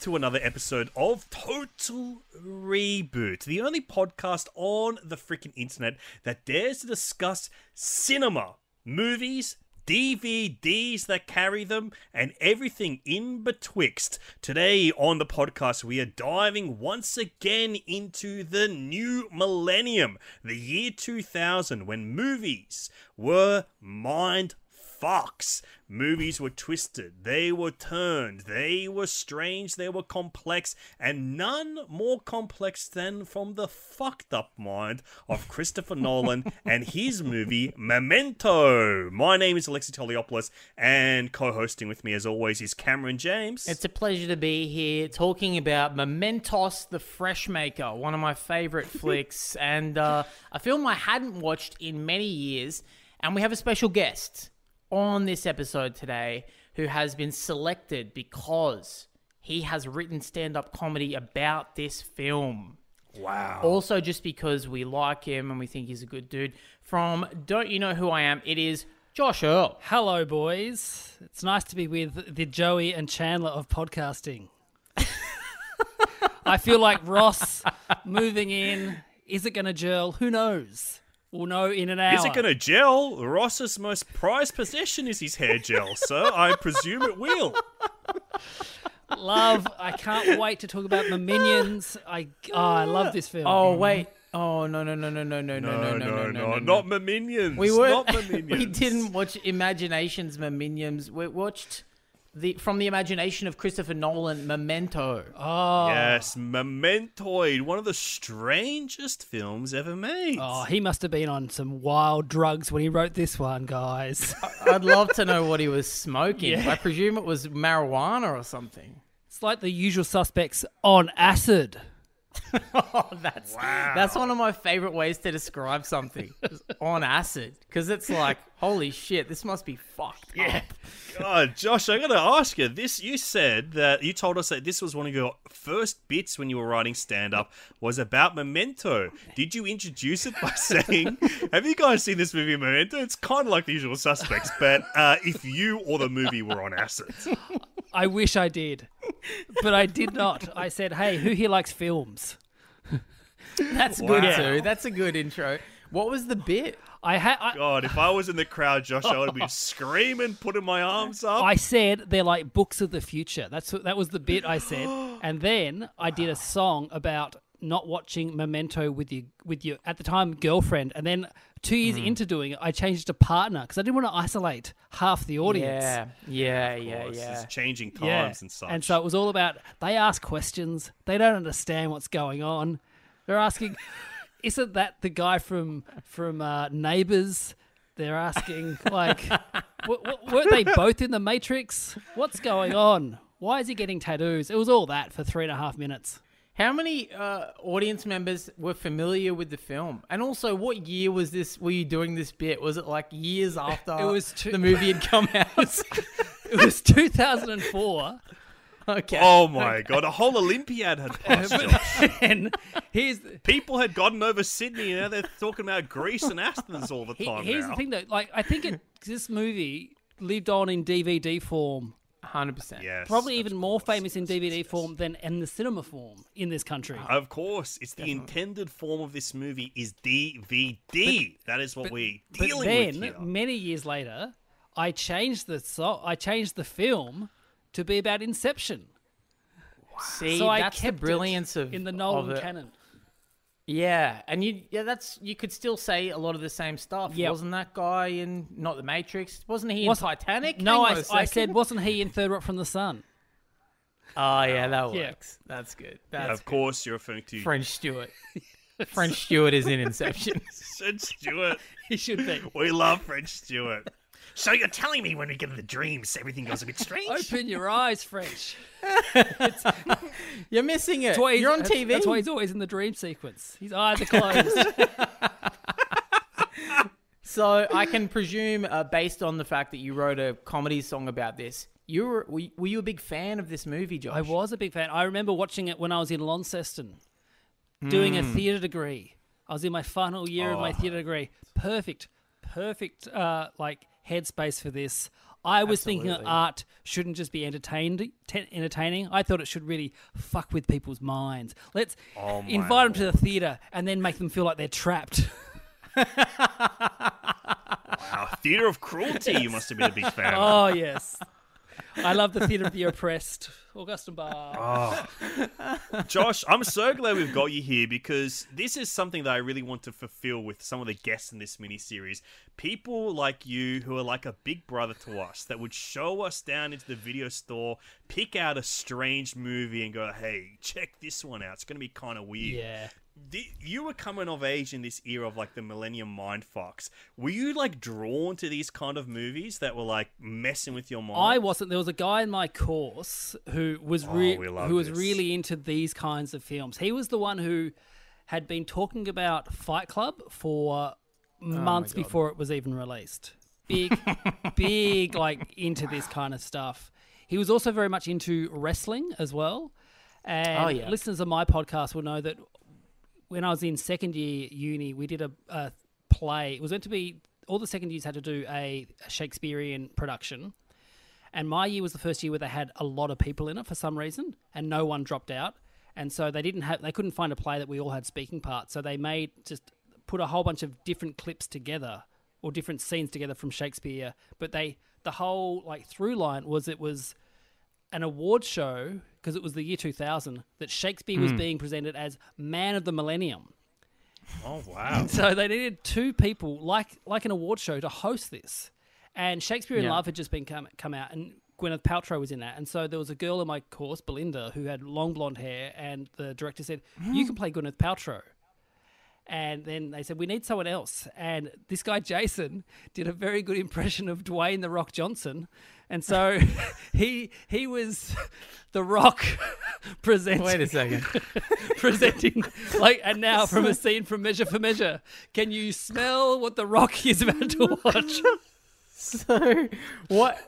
to another episode of Total Reboot, the only podcast on the freaking internet that dares to discuss cinema, movies, DVDs that carry them, and everything in betwixt. Today on the podcast, we are diving once again into the new millennium, the year 2000, when movies were mind fucks. Movies were twisted, they were turned, they were strange, they were complex, and none more complex than from the fucked up mind of Christopher Nolan and his movie Memento. My name is Alexei Toliopoulos, and co hosting with me, as always, is Cameron James. It's a pleasure to be here talking about Mementos the Fresh Maker, one of my favorite flicks, and uh, a film I hadn't watched in many years. And we have a special guest on this episode today who has been selected because he has written stand up comedy about this film. wow. Also, just because we like him and we think he's a good dude. From Don't You Know Who I Am, it is Josh Earl. Hello, boys. It's nice to be with the Joey and Chandler of podcasting. I feel like Ross moving in. Is it going to gel? Who knows? We'll know in an hour. Is it going to gel? Ross's most prized possession is his hair gel, so I presume it will. Love. I can't wait to talk about my minions. I oh, I love this film. Oh, wait. Oh, no, no, no, no, no, no, no, No, no, no, no, no, not my minions. We were not my minions. we didn't watch Imaginations Minions. We watched the from the imagination of Christopher Nolan Memento. Oh, Yes, Mementoid, one of the strangest films ever made. oh, he must have been on some wild drugs when he wrote this one, guys. I'd love to know what he was smoking. Yeah. I presume it was marijuana or something. it's like the usual suspects on acid. Oh, that's that's one of my favorite ways to describe something on acid because it's like holy shit, this must be fucked. Yeah. God, Josh, I gotta ask you. This you said that you told us that this was one of your first bits when you were writing stand up was about Memento. Did you introduce it by saying, "Have you guys seen this movie Memento?" It's kind of like The Usual Suspects, but uh, if you or the movie were on acid. I wish I did, but I did not. I said, "Hey, who here likes films?" That's good Wow. too. That's a good intro. What was the bit? I had. I, God, if I was in the crowd, Josh, I would have been screaming, putting my arms up. I said they're like books of the future. That's what, that was the bit I said, and then I did a song about not watching Memento with your with your at the time girlfriend, and then two years Hmm. into doing it, I changed to partner because I didn't want to isolate half the audience. Yeah, yeah, Of yeah, yeah. It's changing times Yeah. and such. And so it was all about they ask questions, they don't understand what's going on. They're asking, isn't that the guy from from uh, Neighbours? They're asking like, w- w- weren't they both in the Matrix? What's going on? Why is he getting tattoos? It was all that for three and a half minutes. How many uh, audience members were familiar with the film? And also, what year was this? Were you doing this bit? Was it like years after It was two- the movie had come out? It was 2004, okay. oh my god, a whole Olympiad had passed. Josh. and here's People had gotten over Sydney, and now they're talking about Greece and Athens all the he- time here's now. the thing though. Like I think it, this movie lived on in DVD form hundred percent. Yes, probably of even more course, famous in DVD yes, form than in the cinema form in this country. Uh, of course, it's the intended form of this movie is DVD. that is what we're but dealing then, with here. many years later, I changed the so- I changed the film to be about Inception. See, so I that's the kept it brilliance of in the of Nolan it. canon. Yeah, and you yeah, that's you could still say a lot of the same stuff. Yep. Wasn't that guy in not the Matrix? Wasn't he in Was- Titanic? No, Hang I, on a I second. said, wasn't he in Third Rock from the Sun? Oh yeah, that Yeah. works. That's good. That's of course, you're referring to French Stewart. French Stewart is in Inception. French Stewart. He should be. We love French Stewart. So you're telling me when we get in the dreams, everything goes a bit strange? Open your eyes, French. You're missing it. That's You're on that's- TV. That's why he's always in the dream sequence. His eyes are closed. So I can presume, uh, based on the fact that you wrote a comedy song about this, you were were you- were you a big fan of this movie, Josh? I was a big fan. I remember watching it when I was in Launceston, doing Hmm. a theatre degree. I was in my final year of Oh. my theatre degree. Perfect, perfect, uh, like headspace for this. I was thinking that art shouldn't just be entertained, te- entertaining. I thought it should really fuck with people's minds. Let's Oh, invite them to the theater and then make them feel like they're trapped. Wow, Theatre of Cruelty, you must have been a big fan of. oh yes, I love the theater of the oppressed. Augusto Boal. Oh. Josh, I'm so glad we've got you here because this is something that I really want to fulfill with some of the guests in this mini series. People like you who are like a big brother to us that would show us down into the video store, pick out a strange movie and go, hey, check this one out. It's going to be kind of weird. Yeah. Di- You were coming of age in this era of like the Millennium Mindfucks. Were you like drawn to these kind of movies that were like messing with your mind? I wasn't. There was a guy in my course who was oh, re- Oh, we love who was this. really into these kinds of films. He was the one who had been talking about Fight Club for oh, months God. before it was even released. Big, big, like into this kind of stuff. He was also very much into wrestling as well. And Oh, yeah. listeners of my podcast will know that when I was in second year uni, we did a, a play. It was meant to be all the second years had to do a, a Shakespearean production, and my year was the first year where they had a lot of people in it for some reason, and no one dropped out, and so they didn't have they couldn't find a play that we all had speaking parts, so they made just put a whole bunch of different clips together or different scenes together from Shakespeare, but they the whole like through line was it was an award show because it was the year 2000 that Shakespeare was hmm. being presented as man of the millennium. oh, wow. So they needed two people like like an award show to host this. And Shakespeare in Yeah. Love had just been come, come out and Gwyneth Paltrow was in that. And so there was a girl in my course, Belinda, who had long blonde hair and the director said, "You hmm. can play Gwyneth Paltrow." And then they said, "We need someone else." And this guy Jason did a very good impression of Dwayne the Rock Johnson. And so he he was the Rock presenting Wait a second. presenting like and now from a scene from Measure for Measure. Can you smell what the Rock is about to watch? So what?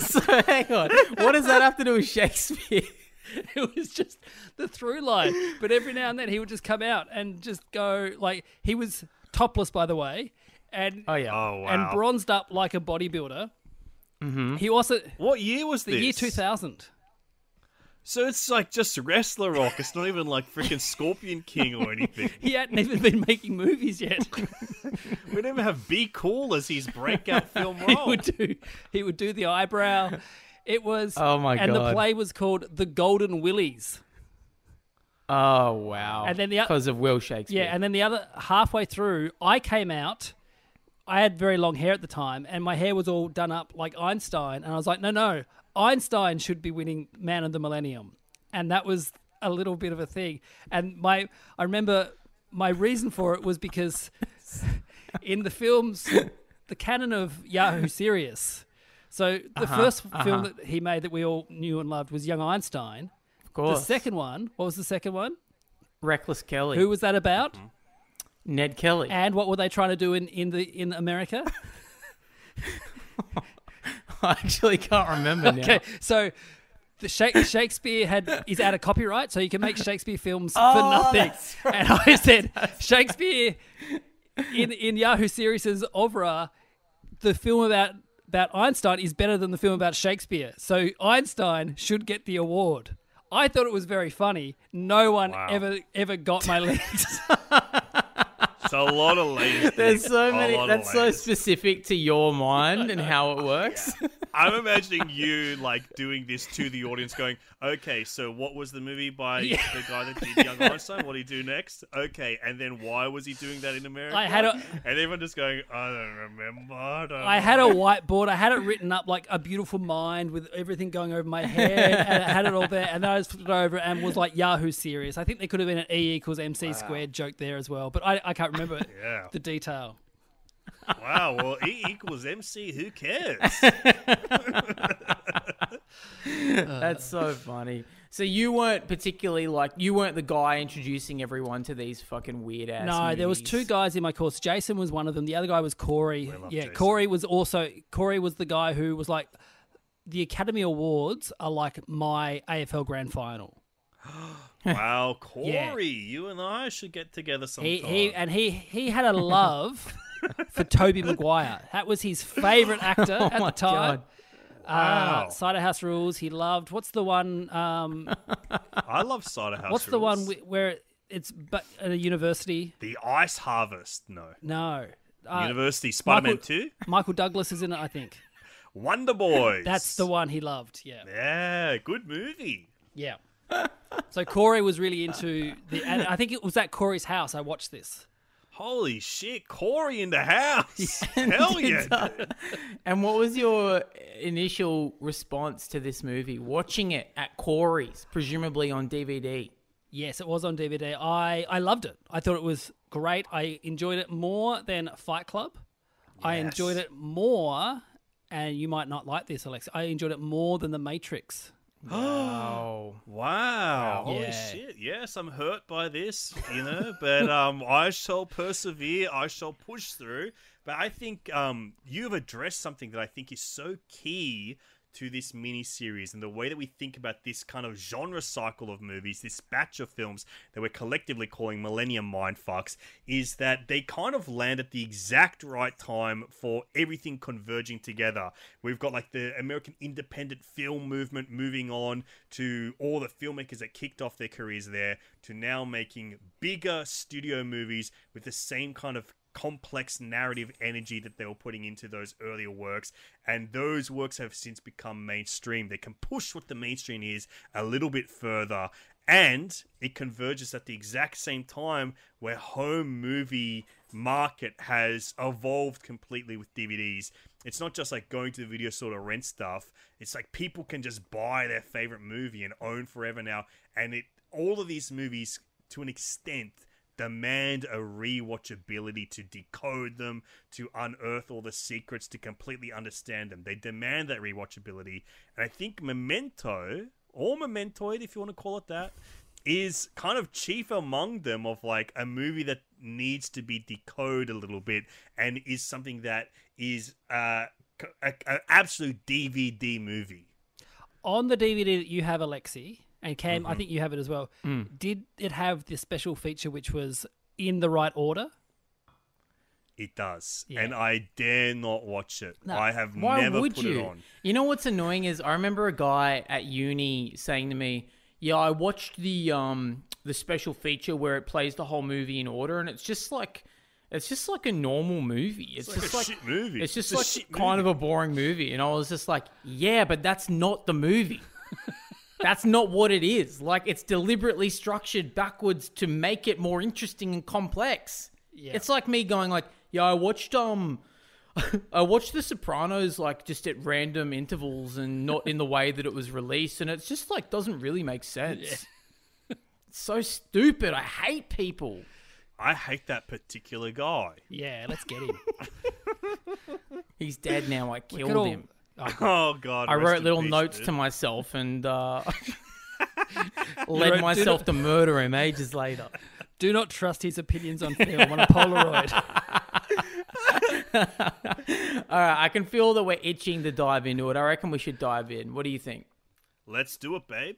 So hang on. What does that have to do with Shakespeare? it was just the through line. But every now and then he would just come out and just go like he was topless by the way, and Oh yeah. Oh, wow. and bronzed up like a bodybuilder. Mm-hmm. He also what year was the this? year two thousand. So it's like just wrestler rock. It's not even like freaking Scorpion King or anything. He hadn't even been making movies yet. We didn't even have Be Cool as his breakout film he would do he would do the eyebrow. It was Oh, my and the play was called The Golden Willies. Oh wow. And then the because of Will Shakespeare. Yeah, and then the other halfway through, I came out. I had very long hair at the time, and my hair was all done up like Einstein. And I was like, no, no, Einstein should be winning Man of the Millennium, and that was a little bit of a thing. And my, I remember my reason for it was because in the films, the canon of Yahoo Serious. So the uh-huh, first uh-huh. film that he made that we all knew and loved was Young Einstein. of course. The second one, what was the second one? Reckless Kelly. Who was that about? Mm-hmm. Ned Kelly. And what were they trying to do in, in the in America? I actually can't remember now. Okay, so the Sha- Shakespeare had is out of copyright, so you can make Shakespeare films Oh, for nothing. that's And I said Shakespeare in in Yahoo Serious' Ovra, the film about about Einstein is better than the film about Shakespeare. So Einstein should get the award. I thought it was very funny. No one Wow. ever ever got my legs. It's a lot of ladies. There's so many. That's so specific to your mind and how it works. I'm imagining you like doing this to the audience, going, "Okay, so what was the movie by Yeah. the guy that did Young Einstein? What did he do next? Okay, and then why was he doing that in America?" I had a- and everyone just going, "I don't remember." I, don't I had a whiteboard. I had it written up like a beautiful mind with everything going over my head, and I had it all there. And then I just flipped it over and was like Yahoo serious. I think there could have been an E equals MC squared joke there as well, but I, I can't remember Yeah. the detail. Wow. Well, E equals MC. Who cares? That's so funny. So you weren't particularly like you weren't the guy introducing everyone to these fucking weird ass. No, there was two guys in my course. Jason was one of them. The other guy was Corey. love Yeah, Jason. Corey was also Corey was the guy who was like the Academy Awards are like my AFL grand final. wow, Corey, you and I should get together sometime. He, he and he he had a love for Tobey Maguire. That was his favourite actor at Oh my the time. God. Wow. Uh, Cider House Rules. He loved. What's the one? Um, I love Cider House. what's the one Rules. wi- where it's but at a university? The Ice Harvest. No. No. Uh, University Spider Man 2. Michael Douglas is in it, I think. Wonder Boys. That's the one he loved. Yeah. Yeah, good movie. Yeah. so Corey was really into the. And I think it was at Corey's house. I watched this. Holy shit, Corey in the house. Hell yeah. dude. And what was your initial response to this movie? Watching it at Corey's, presumably on DVD. Yes, it was on DVD. I I loved it. I thought it was great. I enjoyed it more than Fight Club. I enjoyed it more, and you might not like this, Alex. I enjoyed it more than The Matrix. Oh. Wow. Holy Yeah. shit. Yes, I'm hurt by this, you know, but um I shall persevere, I shall push through. But I think um you've addressed something that I think is so key to this mini series and the way that we think about this kind of genre cycle of movies, this batch of films that we're collectively calling Millennium Mindfucks, is that they kind of land at the exact right time for everything converging together. We've got like the American independent film movement moving on to all the filmmakers that kicked off their careers there to now making bigger studio movies with the same kind of complex narrative energy that they were putting into those earlier works and those works have since become mainstream they can push what the mainstream is a little bit further and it converges at the exact same time where home movie market has evolved completely with DVDs. It's not just like going to the video store to rent stuff. It's like people can just buy their favorite movie and own forever now. And it all of these movies, to an extent, demand a rewatchability to decode them, to unearth all the secrets, to completely understand them. They demand that rewatchability. And I think Memento, or Mementoid, if you want to call it that, is kind of chief among them of like a movie that needs to be decoded a little bit and is something that is uh, an absolute DVD movie. On the DVD that you have, Alexei, and Cam, Mm-hmm. I think you have it as well. Mm. Did it have this special feature which was in the right order? It does, Yeah. and I dare not watch it. No. I have Why never would put you? it on. You know what's annoying is I remember a guy at uni saying to me, "Yeah, I watched the um the special feature where it plays the whole movie in order, and it's just like." It's just like a normal movie. It's, like just a like shit movie. It's just It's a like kind movie. of a boring movie, and I was just like, "Yeah, but that's not the movie. that's not what it is. Like it's deliberately structured backwards to make it more interesting and complex. Yeah. It's like me going like, "Yeah, I watched um I watched The Sopranos like just at random intervals and not in the way that it was released, and it's just like doesn't really make sense. It's so stupid. I hate people. I hate that particular guy. Yeah, let's get him. He's dead now. I killed all- him. Oh, God. Oh God! I wrote little peace, notes dude. to myself and uh, led wrote- myself to murder him ages later. Do not trust his opinions on film on a Polaroid. All right, I can feel that we're itching to dive into it. I reckon we should dive in. What do you think? Let's do it, babe.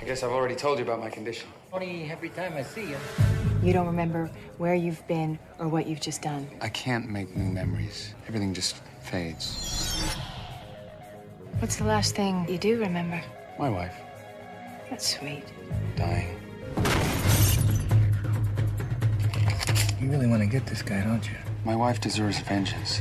I guess I've already told you about my condition. Funny, every time I see you. You don't remember where you've been or what you've just done. I can't make new memories. Everything just fades. What's the last thing you do remember? My wife That's sweet. dying. You really want to get this guy, don't you? My wife deserves vengeance.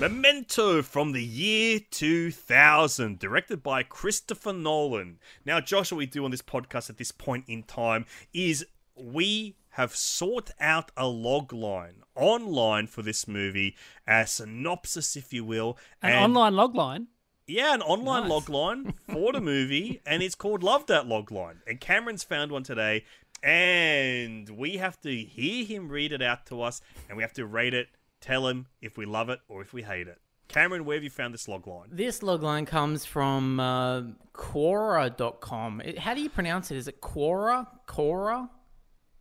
Memento from the year 2000, directed by Christopher Nolan. Now, Josh, what we do on this podcast at this point in time is we have sought out a log line online for this movie, a synopsis, if you will. An and- online log line. Yeah, an online Nice. log line for the movie, and it's called Love That Log Line. And Cameron's found one today, and we have to hear him read it out to us, and we have to rate it, tell him if we love it or if we hate it. Cameron, where have you found this log line? This logline comes from uh, Quora.com. It, how do you pronounce it? Is it Quora? Quora?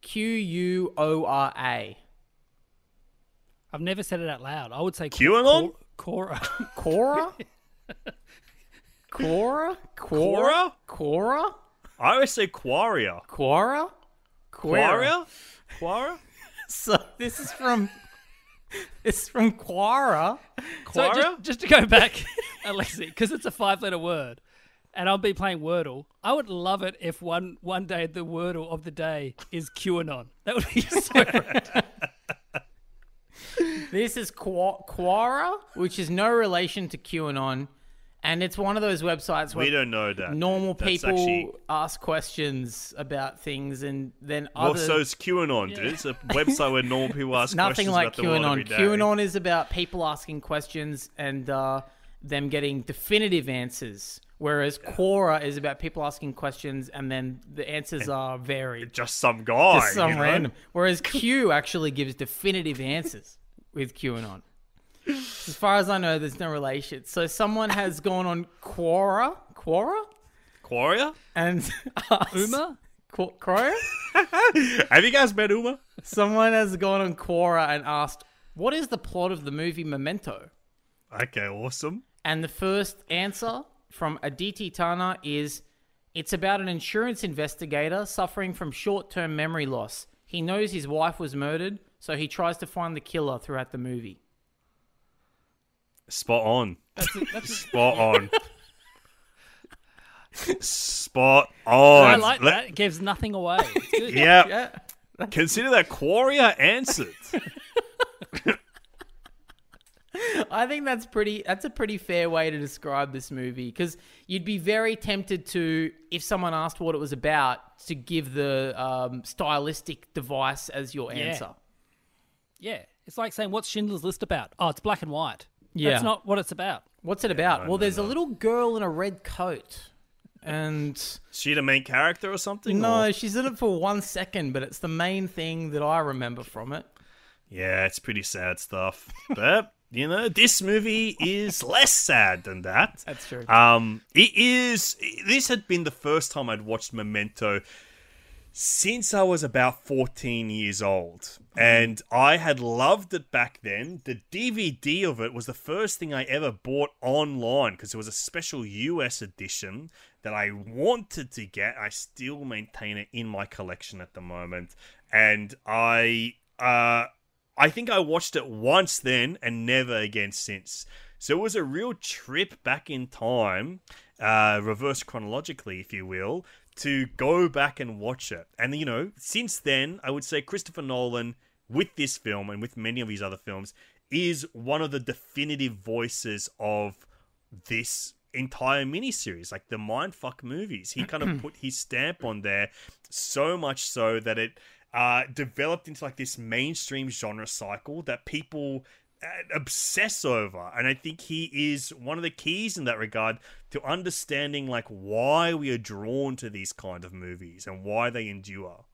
Q U O R A. I've never said it out loud. I would say QAnon? Cora. Quora? Quora? Quora? Quora? I always say Quaria. Quora? Quaria? Quora? So this is from is from Quora. So Quora? just, just to go back, Alexei, because it's a five-letter word, and I'll be playing Wordle. I would love it if one one day the Wordle of the day is QAnon. That would be so great. This is Qua- Quora, which is no relation to QAnon, and it's one of those websites where we don't know that. normal That's people actually- ask questions about things, and then Well, other so it's QAnon, dude. It's a website where normal people ask nothing questions like about the world every QAnon. day. QAnon is about people asking questions and uh, them getting definitive answers, whereas Quora is about people asking questions and then the answers are varied. Just some guy. Just some you know? random. Whereas Q actually gives definitive answers with QAnon. As far as I know, there's no relation. So someone has gone on Quora, Quora, Quaria? and asked, Uma? Qu- Quora. Have you guys met Uma? Someone has gone on Quora and asked, "What is the plot of the movie Memento?" Okay, awesome. And the first answer from Aditi Tana is it's about an insurance investigator suffering from short term memory loss. He knows his wife was murdered, so he tries to find the killer throughout the movie. Spot on. Spot on. Spot on. I like Let- that. It gives nothing away. It's. Yeah. Yeah. Consider that Quaria answered. I think that's pretty that's a pretty fair way to describe this movie because you'd be very tempted to if someone asked what it was about to give the um, stylistic device as your Yeah. answer. Yeah. It's like saying, what's Schindler's List about? Oh, it's black and white. Yeah. That's not what it's about. What's it about? well, no, there's a little girl in a red coat. And Is she the main character or something? no, or- she's in it for one second, but it's the main thing that I remember from it. Yeah, it's pretty sad stuff. But, you know, this movie is less sad than that. That's true. Um, it is. This had been the first time I'd watched Memento since I was about 14 years old. And I had loved it back then. The DVD of it was the first thing I ever bought online because it was a special US edition that I wanted to get. I still maintain it in my collection at the moment. And I uh I think I watched it once then and never again since. So it was a real trip back in time, uh, reverse chronologically, if you will, to go back and watch it. And, you know, since then, I would say Christopher Nolan, with this film and with many of his other films, is one of the definitive voices of this entire miniseries, like the mindfuck movies. He kind of put his stamp on there so much so that it uh, developed into like this mainstream genre cycle that people Uh, obsess over. And I think he is one of the keys in that regard to understanding like why we are drawn to these kind of movies and why they endure.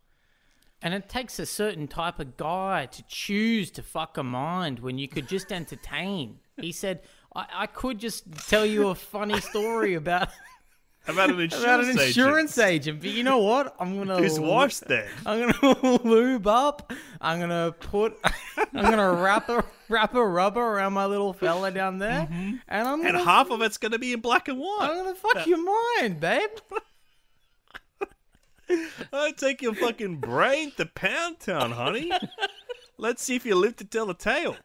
And it takes a certain type of guy to choose to fuck a mind when you could just entertain. He said, I, I could just tell you a funny story about, About an insurance, about an agent insurance agent. But you know what? I'm going to. whose wife's dead. I'm gonna lube up. I'm gonna put. I'm gonna wrap a wrap a rubber around my little fella down there, mm-hmm. and I'm And gonna. half of it's to be in black and white. I'm gonna fuck your mind, babe. I take your fucking brain to Pound Town, honey. Let's see if you live to tell the tale.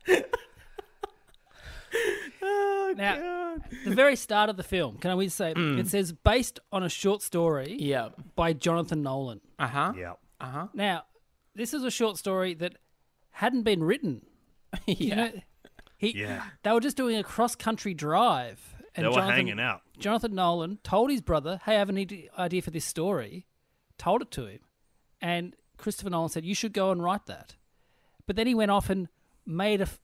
Now, the very start of the film, can I we say it says based on a short story Yeah. by Jonathan Nolan. Uh huh. Yeah. Now, this is a short story that hadn't been written. yeah. You know, he, Yeah. They were just doing a cross country drive. And They were Jonathan, hanging out. Jonathan Nolan told his brother, "Hey, I have an idea for this story." Told it to him, and Christopher Nolan said, "You should go and write that." But then he went off and made a f-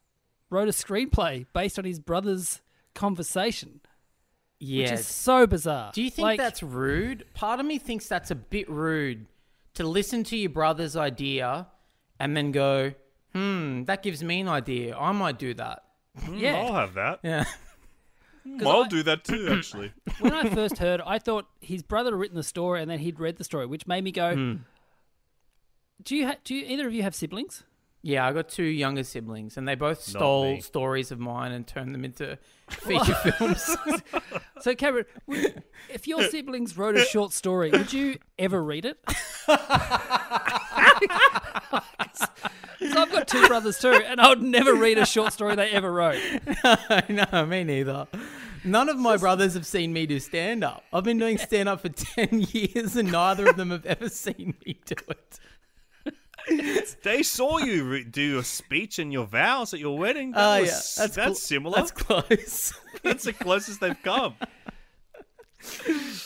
wrote a screenplay based on his brother's conversation, yeah. which is so bizarre. Do you think Like, that's rude? Part of me thinks that's a bit rude to listen to your brother's idea and then go, "Hmm, that gives me an idea. I might do that." Yeah. I'll have that. Yeah. I'll I- do that too, actually. when I first heard, I thought his brother had written the story and then he'd read the story, which made me go, Hmm. "Do you ha- do you, either of you have siblings?" Yeah, I got two younger siblings, and they both stole me. stories of mine and turned them into feature films. So, Cameron, would, if your siblings wrote a short story, would you ever read it? 'Cause I've got two brothers too, and I would never read a short story they ever wrote. no, me neither. None of my brothers have seen me do stand up. I've been doing stand up for 10 years, and neither of them have ever seen me do it. They saw you do a speech and your vows at your wedding. That Oh, was, yeah. that's, That's cl- similar. That's close. That's, the closest they've come.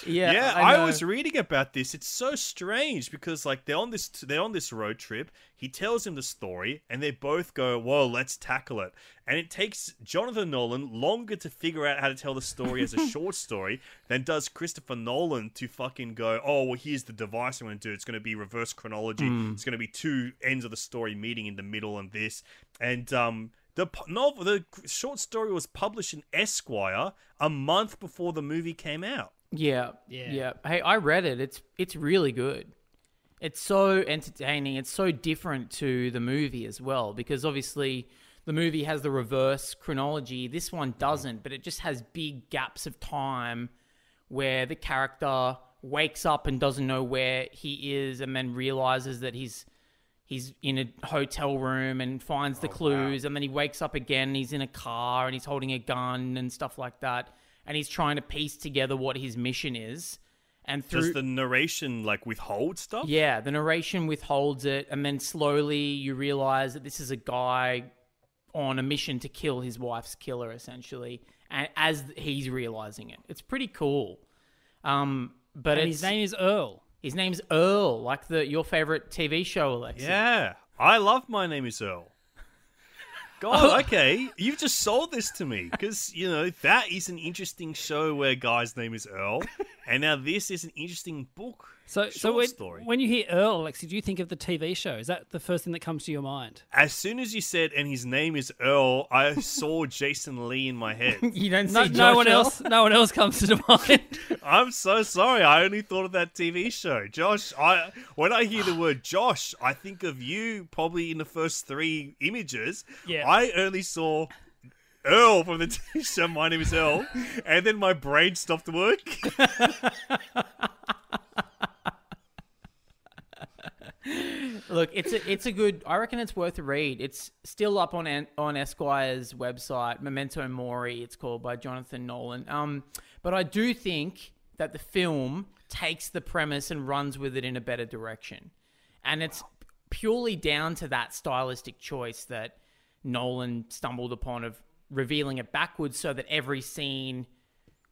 Yeah, Yeah, I, I, was reading about this. It's so strange because like they're on this they're on this road trip. He tells him the story, and they both go, "Whoa, let's tackle it." And it takes Jonathan Nolan longer to figure out how to tell the story as a short story than does Christopher Nolan to fucking go, "Oh, well, here's the device I'm going to do. It's going to be reverse chronology. It's going to be two ends of the story meeting in the middle, and this." And um, the novel, the short story was published in Esquire a month before the movie came out. Yeah, Yeah. yeah, Hey, I read it. It's it's really good. It's so entertaining. It's so different to the movie as well because obviously the movie has the reverse chronology. This one doesn't, but it just has big gaps of time where the character wakes up and doesn't know where he is and then realizes that he's he's in a hotel room and finds the clues and then he wakes up again and he's in a car and he's holding a gun and stuff like that and he's trying to piece together what his mission is and through Does the narration like withhold stuff? yeah the narration withholds it and then slowly you realize that this is a guy on a mission to kill his wife's killer essentially and as he's realizing it it's pretty cool um but And his name is Earl. His name's earl like the your favorite tv show alexa Yeah, I love My Name Is Earl. God, oh. okay, you've just sold this to me because you know that is an interesting show where guy's name is Earl, and now this is an interesting book. So, so when, story. when you hear Earl, Alexei, do you think of the TV show? Is that the first thing that comes to your mind? As soon as you said, and his name is Earl, I saw Jason Lee in my head. you don't see No, Josh no one Earl? else. No one else comes to mind. I'm so sorry. I only thought of that TV show, Josh. I when I hear the word Josh, I think of you probably in the first three images. Yeah. I only saw Earl from the TV show. My name is Earl, and then my brain stopped to work. Look, it's a it's a good. I reckon it's worth a read. It's still up on on Esquire's website, Memento Mori. It's called by Jonathan Nolan. Um, but I do think that the film takes the premise and runs with it in a better direction, and it's purely down to that stylistic choice that Nolan stumbled upon of revealing it backwards, so that every scene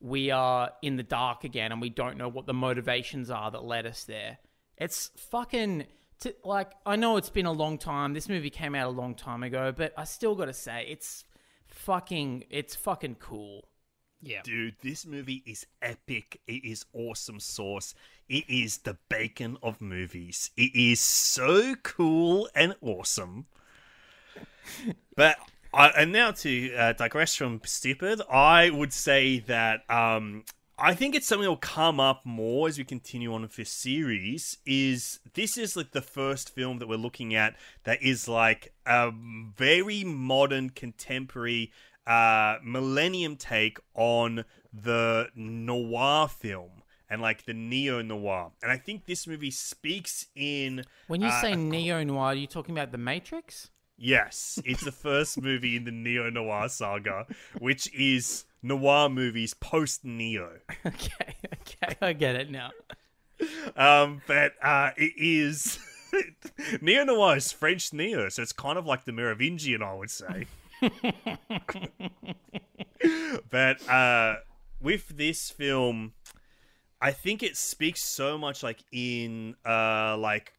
we are in the dark again and we don't know what the motivations are that led us there. It's fucking t- like I know it's been a long time. This movie came out a long time ago, but I still got to say it's fucking it's fucking cool. yeah. Dude, this movie is epic. It is awesome sauce. It is the bacon of movies. It is so cool and awesome. But I, and now to uh, digress from stupid, I would say that um, I think it's something that will come up more as we continue on with this series. Is this is like the first film that we're looking at that is like a very modern, contemporary, uh, millennium take on the noir film and like the neo noir. And I think this movie speaks in When you uh, say neo noir, are you talking about The Matrix? Yes, it's the first movie in the neo noir saga, which is noir movies post neo. Okay, okay, I get it now. Um, but uh, it is neo noir is French neo, so it's kind of like the Merovingian, I would say. but uh, with this film, I think it speaks so much like in uh, like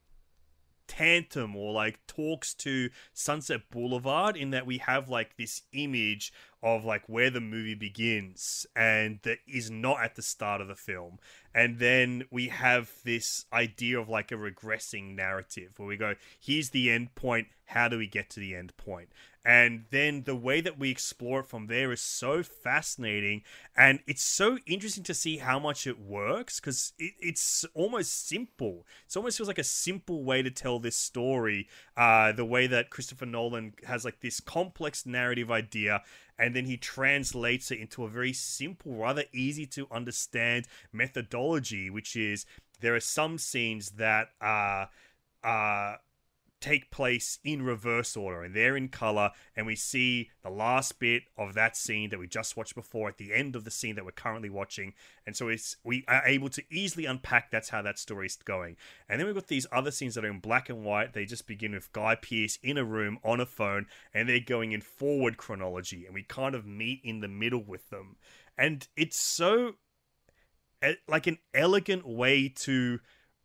tantum or like talks to Sunset Boulevard in that we have like this image of like where the movie begins and that is not at the start of the film. And then we have this idea of like a regressing narrative where we go, here's the end point. How do we get to the end point? And then the way that we explore it from there is so fascinating. And it's so interesting to see how much it works because it, it's almost simple. It almost feels like a simple way to tell this story. Uh, the way that Christopher Nolan has like this complex narrative idea and then he translates it into a very simple, rather easy to understand methodology, which is there are some scenes that are. Uh, take place in reverse order and they're in color and we see the last bit of that scene that we just watched before at the end of the scene that we're currently watching and so it's we are able to easily unpack that's how that story's going. And then we've got these other scenes that are in black and white. They just begin with guy pearce in a room on a phone and they're going in forward chronology and we kind of meet in the middle with them. And it's so eh, like an elegant way to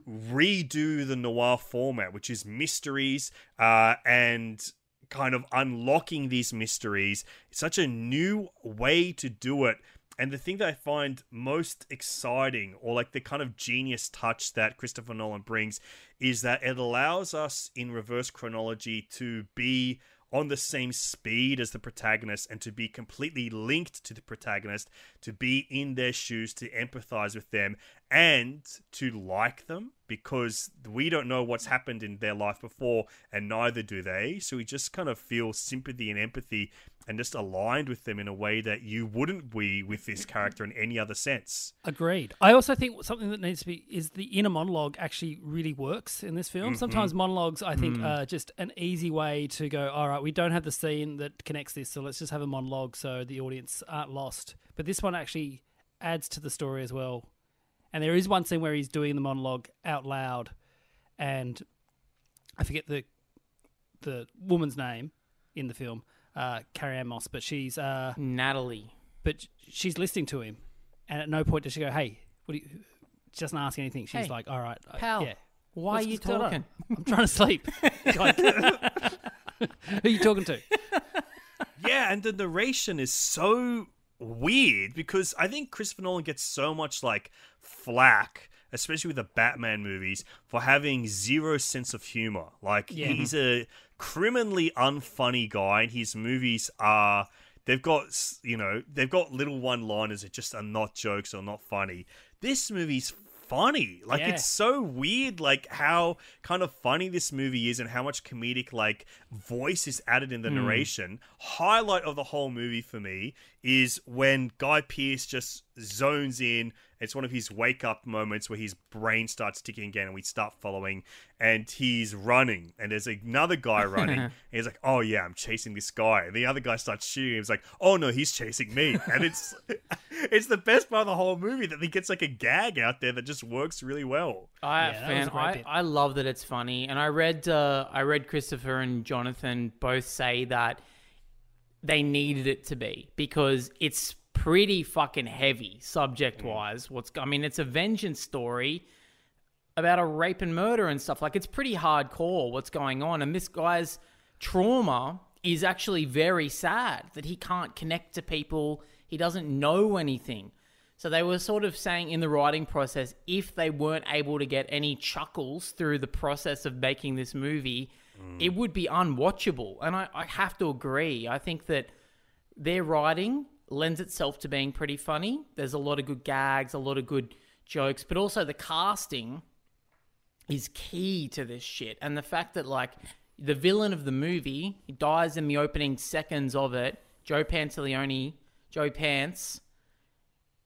redo the noir format, which is mysteries uh, and kind of unlocking these mysteries. It's such a new way to do it. And the thing that I find most exciting, or like the kind of genius touch that Christopher Nolan brings, is that it allows us in reverse chronology to be on the same speed as the protagonist and to be completely linked to the protagonist, to be in their shoes, to empathize with them, and to like them because we don't know what's happened in their life before, and neither do they. So we just kind of feel sympathy and empathy and just aligned with them in a way that you wouldn't be with this character in any other sense. Agreed. I also think something that needs to be is the inner monologue actually really works in this film. Mm-hmm. Sometimes monologues, I think, mm. are just an easy way to go. All right, we don't have the scene that connects this, so let's just have a monologue so the audience aren't lost. But this one actually adds to the story as well. And there is one scene where he's doing the monologue out loud, and I forget the the woman's name in the film, uh, Carrie Ann Moss, but she's uh, Natalie. but she's listening to him, and at no point does she go, "Hey, what do you?" She doesn't ask anything. She's Hey, like, "All right, I- Pal, yeah, why What's- are you what's going on? talking? I'm trying to sleep." Like, who are you talking to? yeah, and the narration is so weird because I think Christopher Nolan gets so much like flack, especially with the Batman movies, for having zero sense of humor. Like Yeah. he's a criminally unfunny guy, and his movies are they've got you know they've got little one-liners that just are not jokes or not funny. This movie's funny. Like Yeah. it's so weird like how kind of funny this movie is and how much comedic like voice is added in the hmm. narration. Highlight of the whole movie for me is when Guy Pearce just zones in. It's one of his wake up moments where his brain starts ticking again and we start following and he's running and there's another guy running and he's like, Oh yeah, I'm chasing this guy and the other guy starts shooting him. He's like, Oh no, he's chasing me and it's it's the best part of the whole movie that he gets like a gag out there that just works really well. I Yeah, fan, I. I love that it's funny, and I read uh, I read Christopher and Jonathan both say that they needed it to be because it's pretty fucking heavy subject wise. Mm. What's I mean, it's a vengeance story about a rape and murder and stuff. Like it's pretty hardcore what's going on, and this guy's trauma is actually very sad that he can't connect to people. He doesn't know anything. So they were sort of saying in the writing process, if they weren't able to get any chuckles through the process of making this movie, it would be unwatchable. And I, I have to agree. I think that their writing lends itself to being pretty funny. There's a lot of good gags, a lot of good jokes, but also the casting is key to this shit. And the fact that like the villain of the movie dies in the opening seconds of it, Joe Pantoliano, Joe Pants.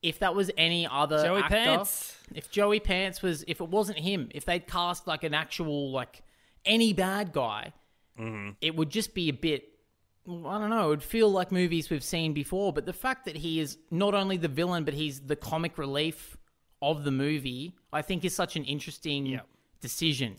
If that was any other Joey actor, Pants. if Joey Pants was, if it wasn't him, if they'd cast like an actual like any bad guy, mm-hmm. it would just be a bit. I don't know. It would feel like movies we've seen before. But the fact that he is not only the villain, but he's the comic relief of the movie, I think is such an interesting decision.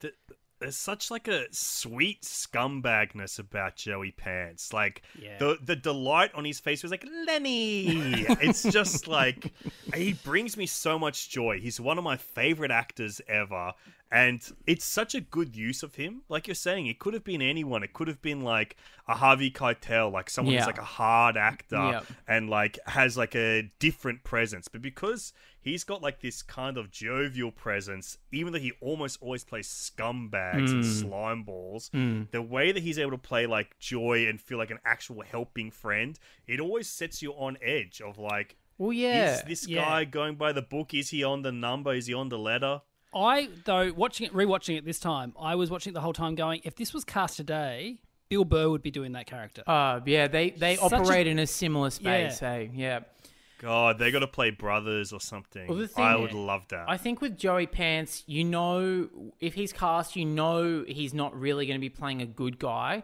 th- there's such like a sweet scumbagness about Joey Pants. Like Yeah. the the delight on his face was like Lenny. it's just like he brings me so much joy. He's one of my favorite actors ever, And it's such a good use of him. Like you're saying, it could have been anyone. It could have been like a Harvey Keitel, like someone Yeah. who's like a hard actor Yeah. and like has like a different presence. But because he's got like this kind of jovial presence, even though he almost always plays scumbags and hmm. slime balls, hmm. the way that he's able to play like joy and feel like an actual helping friend, it always sets you on edge of like, Well, yeah. is this Yeah. guy going by the book? Is he on the number? Is he on the letter? I though watching it, rewatching it this time, I was watching it the whole time, going, if this was cast today, Bill Burr would be doing that character. Uh, yeah, they, they Such a- operate in a similar space, Yeah. hey? Yeah. God, they got to play brothers or something. Well, the thing- I would love that. I think with Joey Pants, you know, if he's cast, you know he's not really going to be playing a good guy.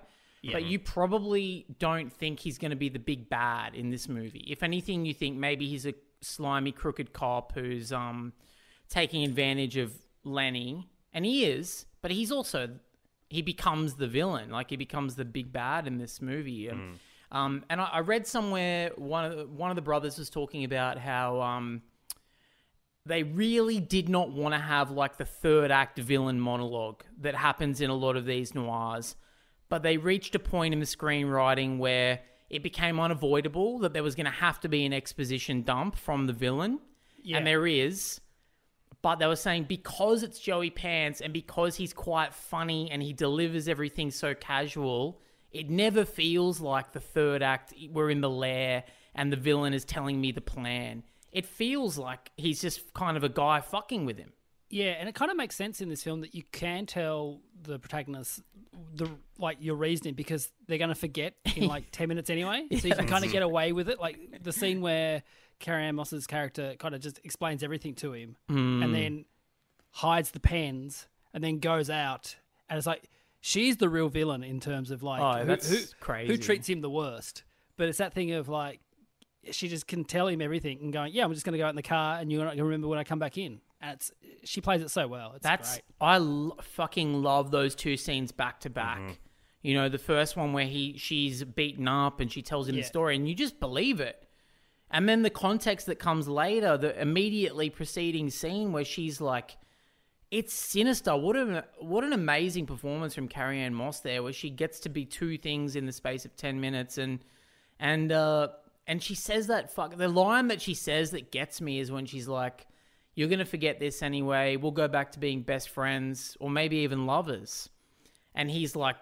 But you probably don't think he's going to be the big bad in this movie. If anything, you think maybe he's a slimy, crooked cop who's um, taking advantage of Lenny, and he is. But he's also he becomes the villain, like he becomes the big bad in this movie. And, um, and I, I read somewhere one of the, one of the brothers was talking about how um, they really did not want to have like the third act villain monologue that happens in a lot of these noirs, but they reached a point in the screenwriting where it became unavoidable that there was going to have to be an exposition dump from the villain, Yeah. and there is. But they were saying because it's Joey Pants and because he's quite funny and he delivers everything so casual, it never feels like the third act we're in the lair and the villain is telling me the plan. It feels like he's just kind of a guy fucking with him. Yeah, and it kind of makes sense in this film that you can tell the protagonist the like your reasoning because they're going to forget in like 10 minutes anyway. So you can kind of get away with it. Like the scene where Carrie Ann Moss's character kind of just explains everything to him hmm. and then hides the pens and then goes out and it's like she's the real villain in terms of like Oh, who, that's who, crazy. who treats him the worst. But it's that thing of like she just can tell him everything and going, yeah, I'm just going to go out in the car and you're not going to remember when I come back in. And it's she plays it so well. It's That's great. I l- fucking love those two scenes back to back. Mm-hmm. You know, the first one where he she's beaten up and she tells him Yeah. the story, and you just believe it. And then the context that comes later, the immediately preceding scene where she's like, "It's sinister." What an what an amazing performance from Carrie Ann Moss there, where she gets to be two things in the space of ten minutes, and and uh, and she says that fuck. The line that she says that gets me is when she's like, "You're gonna forget this anyway. We'll go back to being best friends, or maybe even lovers." And he's like,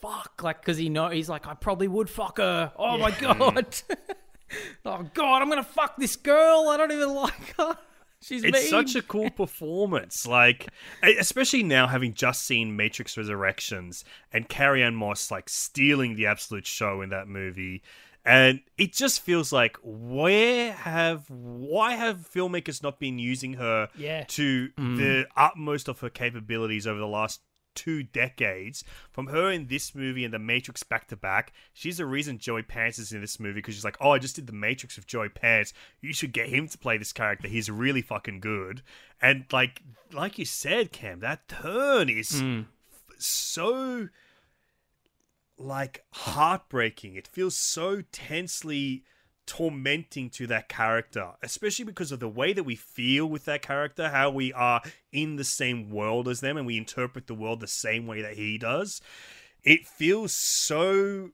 "Fuck!" Like, because he know he's like, "I probably would fuck her." Oh my god. oh god, I'm gonna fuck this girl. I don't even like her. She's it's mean. such a cool performance. Like, especially now having just seen Matrix Resurrections and Carrie Ann Moss like stealing the absolute show in that movie. And it just feels like where have why have filmmakers not been using her Yeah. to mm. the utmost of her capabilities over the last two decades? From her in this movie and the Matrix back to back, she's the reason Joey Pants is in this movie because she's like, oh, I just did the Matrix with Joey Pants. You should get him to play this character. He's really fucking good. And like, like you said, Cam, that turn is hmm. f- so like heartbreaking. It feels so tensely tormenting to that character, especially because of the way that we feel with that character, how we are in the same world as them and we interpret the world the same way that he does. It feels so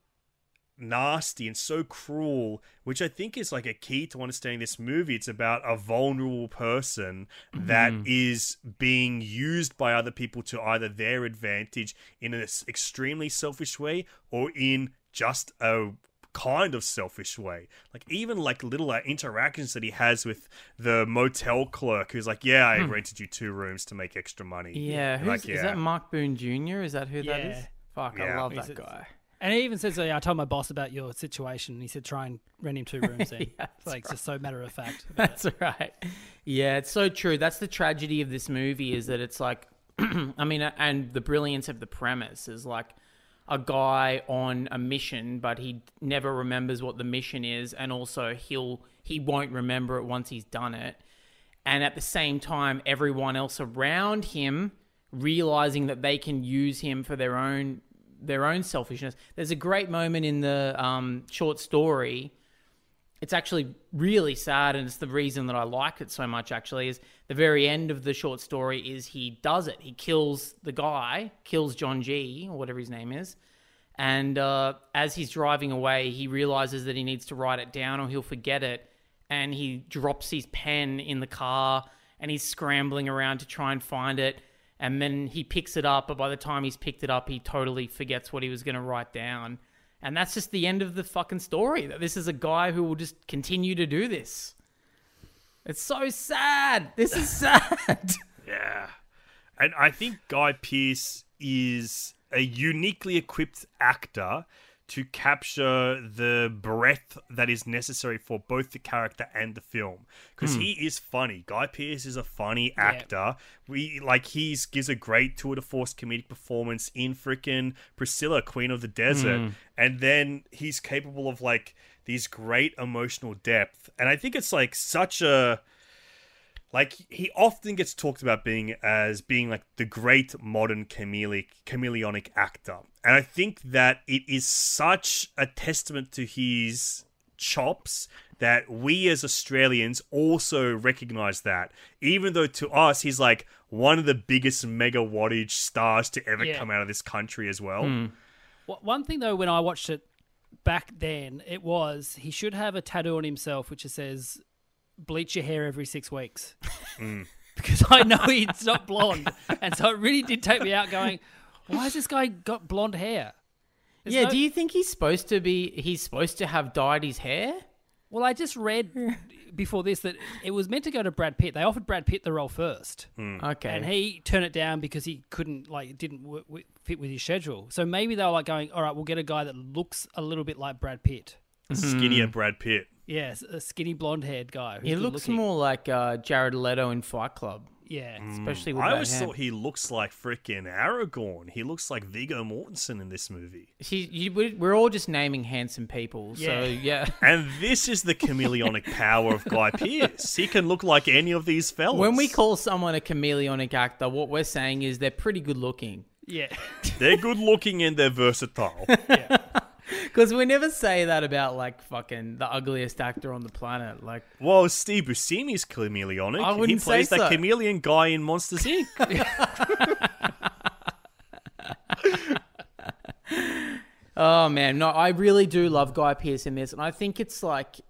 nasty and so cruel, which I think is like a key to understanding this movie. It's about a vulnerable person mm-hmm. that is being used by other people to either their advantage in an extremely selfish way or in just a kind of selfish way. Like even like little uh, interactions that he has with the motel clerk who's like, "Yeah, I rented you two rooms to make extra money." Yeah, You're who's, like, is that Mark Boone Jr.? Is that who that Yeah. is? Fuck, I love that guy. And he even says, oh, I told my boss about your situation. And he said, try and rent him two rooms then. Yeah, it's like just so matter of fact. about it. That's right. Yeah, it's so true. That's the tragedy of this movie is that it's like, I mean, and the brilliance of the premise is like a guy on a mission, but he never remembers what the mission is, and also he'll he won't remember it once he's done it. And at the same time, everyone else around him realizing that they can use him for their own their own selfishness. There's a great moment in the um, short story it's actually really sad, and it's the reason that I like it so much. Actually, is the very end of the short story is he does it. He kills the guy, kills John G or whatever his name is, and uh, as he's driving away, he realizes that he needs to write it down or he'll forget it, and he drops his pen in the car, and he's scrambling around to try and find it. And then he picks it up, but by the time he's picked it up, he totally forgets what he was going to write down. And that's just the end of the fucking story. That this is a guy who will just continue to do this. It's so sad. This is sad. Yeah. And I think Guy Pearce is a uniquely equipped actor to capture the breadth that is necessary for both the character and the film. Because hmm. he is funny. Guy pearce is a funny actor. We like he's gives a great tour de force comedic performance in freaking priscilla queen of the desert. Hmm. And then he's capable of like these great emotional depth. And i think it's like such a like he often gets talked about being as being like the great modern chameleonic chameleonic actor. And i think that it is such a testament to his chops that we as australians also recognize that. Even though to us he's like one of the biggest mega wattage stars to ever Yeah. come out of this country as well. Hmm. Wha- One thing though, when I watched it back then, it was he should have a tattoo on himself which says "bleach your hair every six weeks," mm. because I know he's not blonde, and so it really did take me out. Going, why has this guy got blonde hair? There's yeah, no- do you think he's supposed to be he's supposed to have dyed his hair? Well, I just read before this that it was meant to go to Brad Pitt. They offered Brad Pitt the role first, hmm. Okay. and he turned it down because he couldn't like it didn't w- w- fit with his schedule. So maybe they were like going, "All right, we'll get a guy that looks a little bit like Brad Pitt." skinnier hmm. brad pitt Yes, a skinny blonde haired guy. who's he looks looking. more like uh, Jared Leto in Fight Club, Yeah, especially with i always hair. thought he looks like freaking aragorn he looks like Viggo Mortensen in this movie He, you, we- we're all just naming handsome people, so Yeah. yeah. And this is the chameleonic power of Guy Pearce. He can look like any of these fellas. When we call someone a chameleonic actor, what we're saying is they're pretty good looking. yeah. they're good looking and they're versatile. Because we never say that about like fucking the ugliest actor on the planet. Like, well, Steve Buscemi's chameleonic. I he wouldn't he plays say that so. chameleon guy in Monsters Inc. oh man, no, I really do love Guy Pearce in this, and I think it's like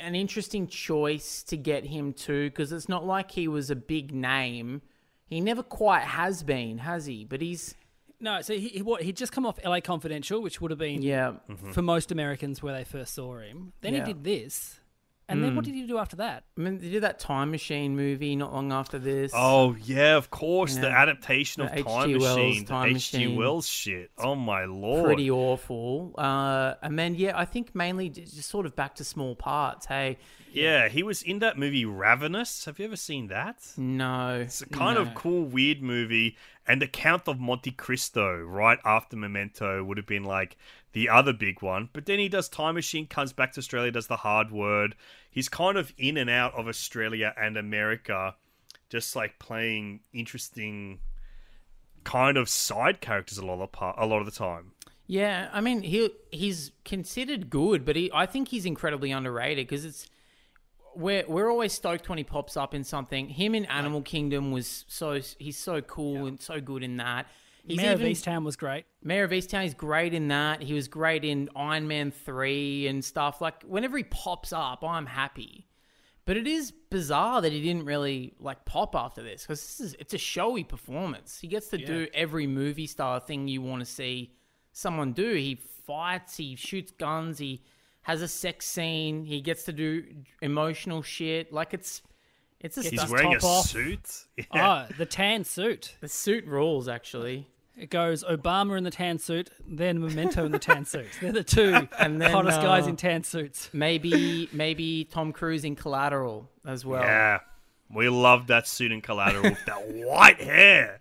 an interesting choice to get him too, because it's not like he was a big name. He never quite has been, has he? But he's No, so he, he what he'd just come off L.A. Confidential, which would have been yeah. for most Americans where they first saw him. Then Yeah. he did this, and then what did he do after that? I mean, they did that Time Machine movie not long after this. Oh yeah, of course, the Yeah. adaptation of The Time H.G. Wells Machine, Time the H.G. Wells shit. Oh my lord. pretty awful. Uh, and then yeah, I think mainly just sort of back to small parts. Hey, Yeah, he was in that movie Ravenous. Have you ever seen that? no, It's a kind no. of cool, weird movie. And The Count of Monte Cristo, right after Memento, would have been like the other big one. But then he does Time Machine, comes back to Australia, does The Hard Word. He's kind of in and out of Australia and America, just like playing interesting kind of side characters a lot of the, par- a lot of the time. Yeah, I mean he he's considered good, but he I think he's incredibly underrated because it's we're we're always stoked when he pops up in something. Him in Animal Kingdom was so he's so cool and so good in that. He's Mare of even- Easttown was great. Mare of Easttown is great in that. He was great in Iron Man 3 and stuff. Like, whenever he pops up, I'm happy. But it is bizarre that he didn't really, like, pop after this because this is, it's a showy performance. He gets to do every movie star thing you want to see someone do. He fights, he shoots guns, he has a sex scene, he gets to do emotional shit. Like, it's. It's a Gets He's stuff. his wearing a off. suit. Yeah. Oh, the tan suit. The suit rules, actually. It goes Obama in the tan suit, then Memento in the tan suit. They're the two And then, hottest guys uh, in tan suits. Maybe, maybe Tom Cruise in Collateral as well. Yeah, we love that suit in collateral with that white hair.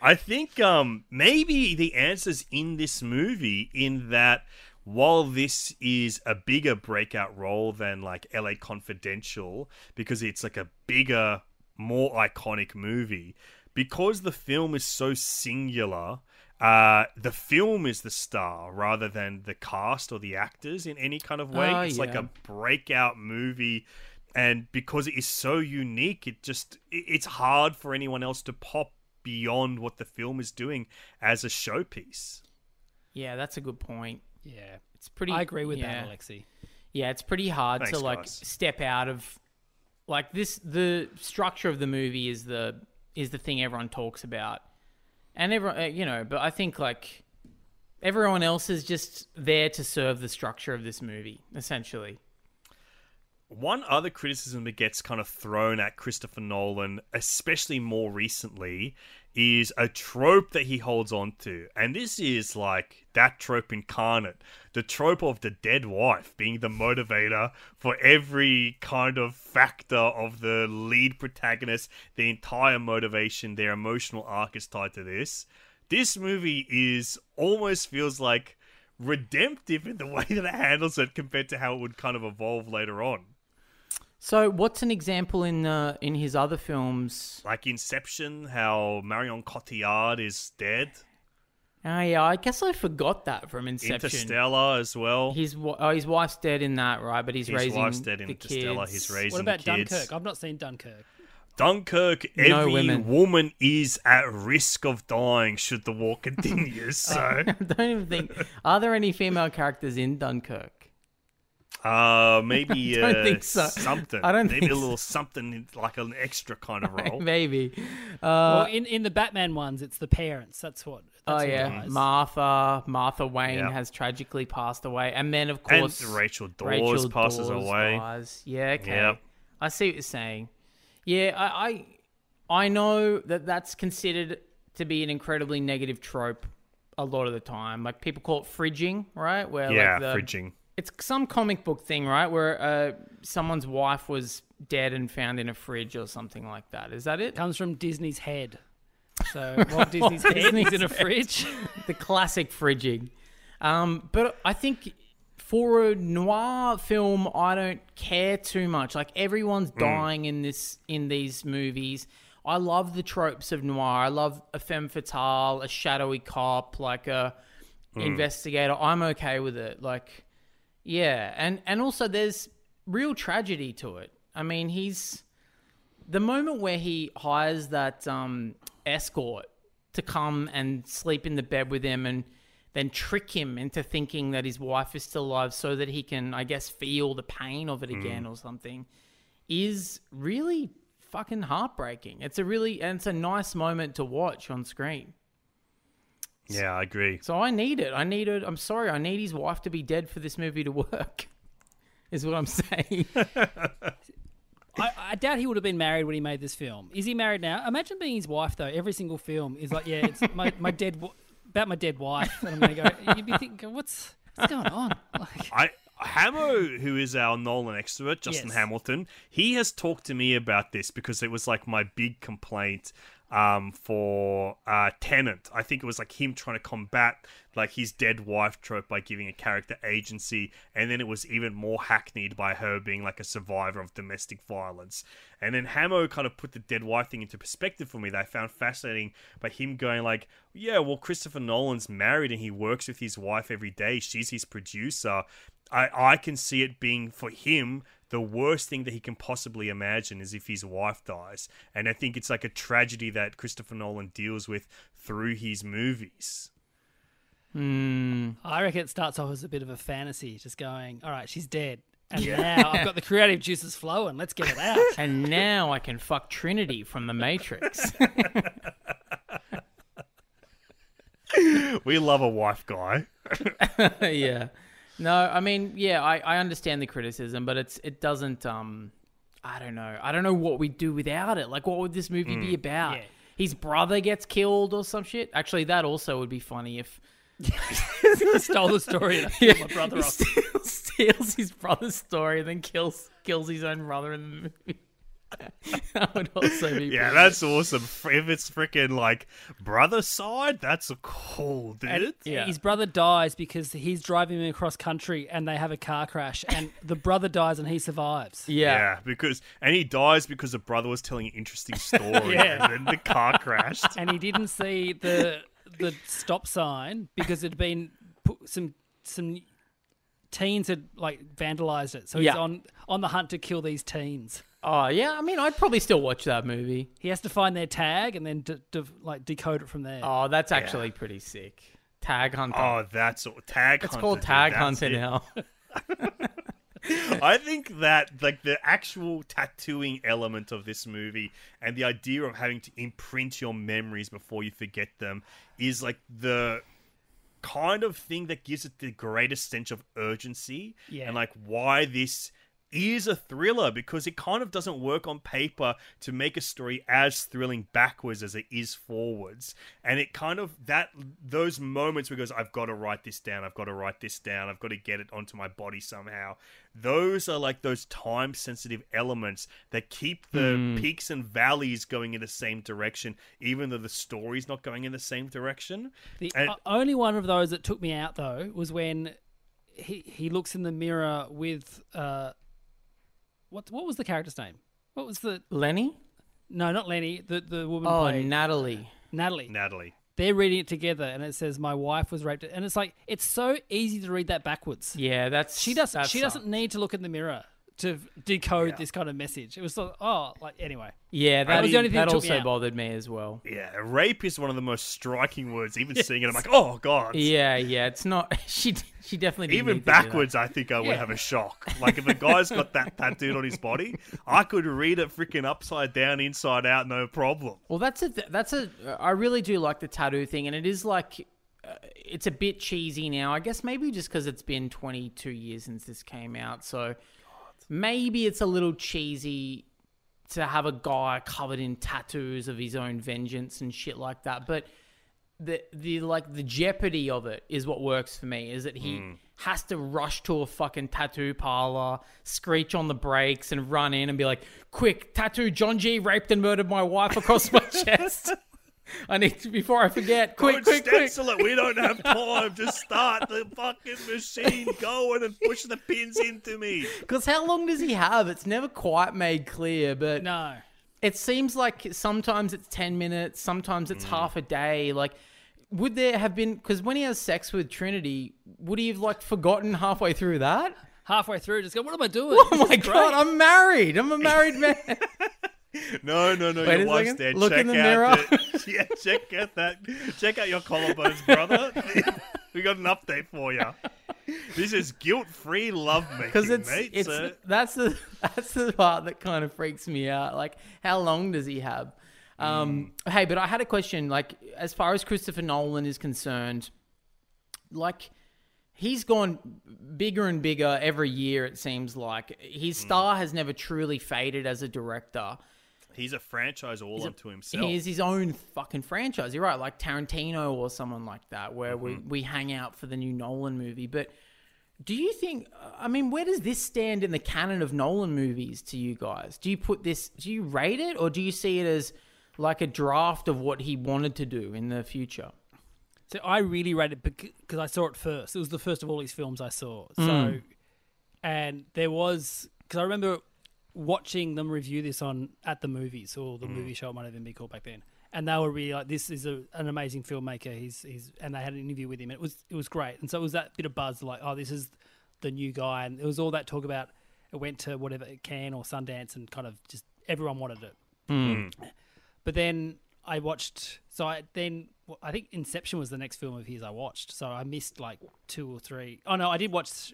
I think um, maybe the answer's in this movie in that while this is a bigger breakout role than like LA Confidential because it's like a bigger, more iconic movie, because the film is so singular uh, the film is the star rather than the cast or the actors in any kind of way. Oh, it's like a breakout movie, and because it is so unique, it just it's hard for anyone else to pop beyond what the film is doing as a showpiece. Yeah, that's a good point. Yeah, It's pretty. I agree with yeah. that, Alexei. Yeah, it's pretty hard Thanks, to like guys. step out of like this. The structure of the movie is the is the thing everyone talks about, and everyone uh, you know. But I think like everyone else is just there to serve the structure of this movie, essentially. One other criticism that gets kind of thrown at Christopher Nolan, especially more recently, is a trope that he holds on to. And this is like that trope incarnate the trope of the dead wife being the motivator for every kind of factor of the lead protagonist, the entire motivation, their emotional arc is tied to this. This movie is almost feels like redemptive in the way that it handles it compared to how it would kind of evolve later on. So, what's an example in uh, in his other films? like Inception, how Marion Cotillard is dead. Oh yeah, I guess I forgot that from Inception. Interstellar as well. His oh, his wife's dead in that, right? But he's His raising wife's dead in the Interstellar. kids. He's raising What about kids. Dunkirk? I've not seen Dunkirk. Dunkirk, No every women. woman is at risk of dying should the war continue. So, I don't even think. Are there any female characters in Dunkirk? Uh, maybe I don't uh, think so. something. I don't maybe think a so. little something like an extra kind of role. Maybe. well, Uh, in, in the Batman ones, it's the parents. That's what. oh That's who yeah, dies. Martha. Martha Wayne Yeah. has tragically passed away, and then of and course Rachel Dawes Rachel passes Dawes away. dies. Yeah, okay. Yep. I see what you're saying. Yeah, I, I I know that that's considered to be an incredibly negative trope a lot of the time. Like people call it fridging, right? Where Yeah, like the, fridging. It's some comic book thing, right? Where uh, someone's wife was dead and found in a fridge or something like that. Is that it? comes from Disney's head. So Walt Disney's head Disney's in a fridge. the classic fridging. Um, but I think for a noir film, I don't care too much. Like everyone's dying in this in these movies. I love the tropes of noir. I love a femme fatale, a shadowy cop, like a investigator. I'm okay with it. Like, yeah, and and also there's real tragedy to it. I mean, he's the moment where he hires that um, escort to come and sleep in the bed with him and then trick him into thinking that his wife is still alive so that he can, I guess, feel the pain of it again or something is really fucking heartbreaking. It's a really, and it's a nice moment to watch on screen. Yeah, I agree. So I need it. I need it. I'm sorry. I need his wife to be dead for this movie to work, is what I'm saying. I, I doubt he would have been married when he made this film. Is he married now? Imagine being his wife though. Every single film is like, yeah, it's my, my dead about my dead wife, and I'm gonna go. You'd be thinking, what's what's going on? Like, I Hamo, who is our Nolan expert, Justin Yes. Hamilton, he has talked to me about this because it was like my big complaint um, for uh, Tenant. I think it was like him trying to combat like his dead wife trope by giving a character agency, and then it was even more hackneyed by her being like a survivor of domestic violence. And then Hamo kind of put the dead wife thing into perspective for me that I found fascinating by him going like, yeah, well, Christopher Nolan's married and he works with his wife every day. She's his producer. I, I can see it being for him the worst thing that he can possibly imagine is if his wife dies. And I think it's like a tragedy that Christopher Nolan deals with through his movies. Hmm. I reckon it starts off as a bit of a fantasy, just going, all right, she's dead, and now I've got the creative juices flowing. Let's get it out. and now I can fuck Trinity from The Matrix. We love a wife guy. yeah. No, I mean, yeah, I, I understand the criticism, but it's it doesn't um I don't know. I don't know what we'd do without it. Like what would this movie be about? Yeah. His brother gets killed or some shit? Actually that also would be funny if stole the story. And killed my brother off. steals, steals his brother's story and then kills kills his own brother in the movie. that would also be Yeah, pretty that's awesome. If it's freaking like brother side, that's a cool, dude. And Yeah. His brother dies because he's driving him across country and they have a car crash and the brother dies and he survives. Yeah. Yeah, because and he dies because the brother was telling an interesting story, Yeah. and then the car crashed. And he didn't see the the stop sign because it had been put, some some teens had like vandalized it. So he's Yeah. on on the hunt to kill these teens. Oh yeah, I mean, I'd probably still watch that movie. He has to find their tag and then de- de- like decode it from there. Oh, that's actually pretty sick. Tag hunter. Oh, that's all. Tag it's Hunter, called Tag that's Hunter now. I think that like the actual tattooing element of this movie and the idea of having to imprint your memories before you forget them is like the kind of thing that gives it the greatest sense of urgency Yeah. and like why this is a thriller because it kind of doesn't work on paper to make a story as thrilling backwards as it is forwards. And it kind of that those moments where goes i've got to write this down i've got to write this down i've got to get it onto my body somehow those are like those time sensitive elements that keep the peaks and valleys going in the same direction even though the story's not going in the same direction. The And- only one of those that took me out though was when he he looks in the mirror with uh what what was the character's name? What was the Lenny? no not Lenny the the woman Oh, played Natalie. Natalie. natalie They're reading it together and it says my wife was raped and it's like it's so easy to read that backwards. Yeah, that's She doesn't that she doesn't need to look in the mirror to decode this kind of message. It was like oh like anyway. Yeah, that, was the only thing that that took me also bothered me as well. yeah rape is one of the most striking words even seeing it i'm like oh god Yeah, yeah, it's not. She she definitely didn't Even need to do that. backwards, I think I would Yeah. have a shock. Like if a guy's got that tattooed on his body, I could read it freaking upside down, inside out, no problem. Well, that's a that's a. I really do like the tattoo thing, and it is like. Uh, it's a bit cheesy now. I guess maybe just because it's been 22 years since this came out, so maybe it's a little cheesy to have a guy covered in tattoos of his own vengeance and shit like that. But the the like the jeopardy of it is what works for me. Is that he hmm. has to rush to a fucking tattoo parlor, screech on the brakes, and run in and be like, "Quick, tattoo John G raped and murdered my wife across my chest." I need to before I forget. Quick, Don't quick, quick! it. We don't have time. Just start the fucking machine going and push the pins into me. Because how long does he have? It's never quite made clear, but No. it seems like sometimes it's 10 minutes, sometimes Mm. it's half a day. Like, would there have been, because when he has sex with Trinity, would he have, like, forgotten halfway through that? Halfway through just go what am I doing? Oh This my is God, I'm married. I'm a married man. No, no, no. Wait your wife's second. dead. Look check in the out mirror. The, yeah, check out that. Check out your collarbones, brother. we got an update for you. This is guilt-free love making, Because it's, mate. it's so- that's the that's the part that kind of freaks me out. Like, how long does he have? Um, Hey, but I had a question. Like, as far as Christopher Nolan is concerned, like he's gone bigger and bigger every year. It seems like his star has never truly faded as a director. He's a franchise all unto himself. He is his own fucking franchise. You're right, like Tarantino or someone like that, where we, we hang out for the new Nolan movie. But do you think? I mean, where does this stand in the canon of Nolan movies to you guys? Do you put this? Do you rate it, or do you see it as like a draft of what he wanted to do in the future? So I really rated it because I saw it first. It was the first of all these films I saw. So, Mm. and there was because I remember watching them review this on at the movies or the mm. movie show it might even be called back then. And they were really like, "This is a, an amazing filmmaker." He's he's and they had an interview with him. And it was it was great. And so it was that bit of buzz like, "Oh, this is the new guy." And it was all that talk about. It went to whatever Cannes or Sundance and kind of just everyone wanted it. Mm. But then I watched. So I then I think Inception was the next film of his I watched. So I missed like two or three. Oh no, I did watch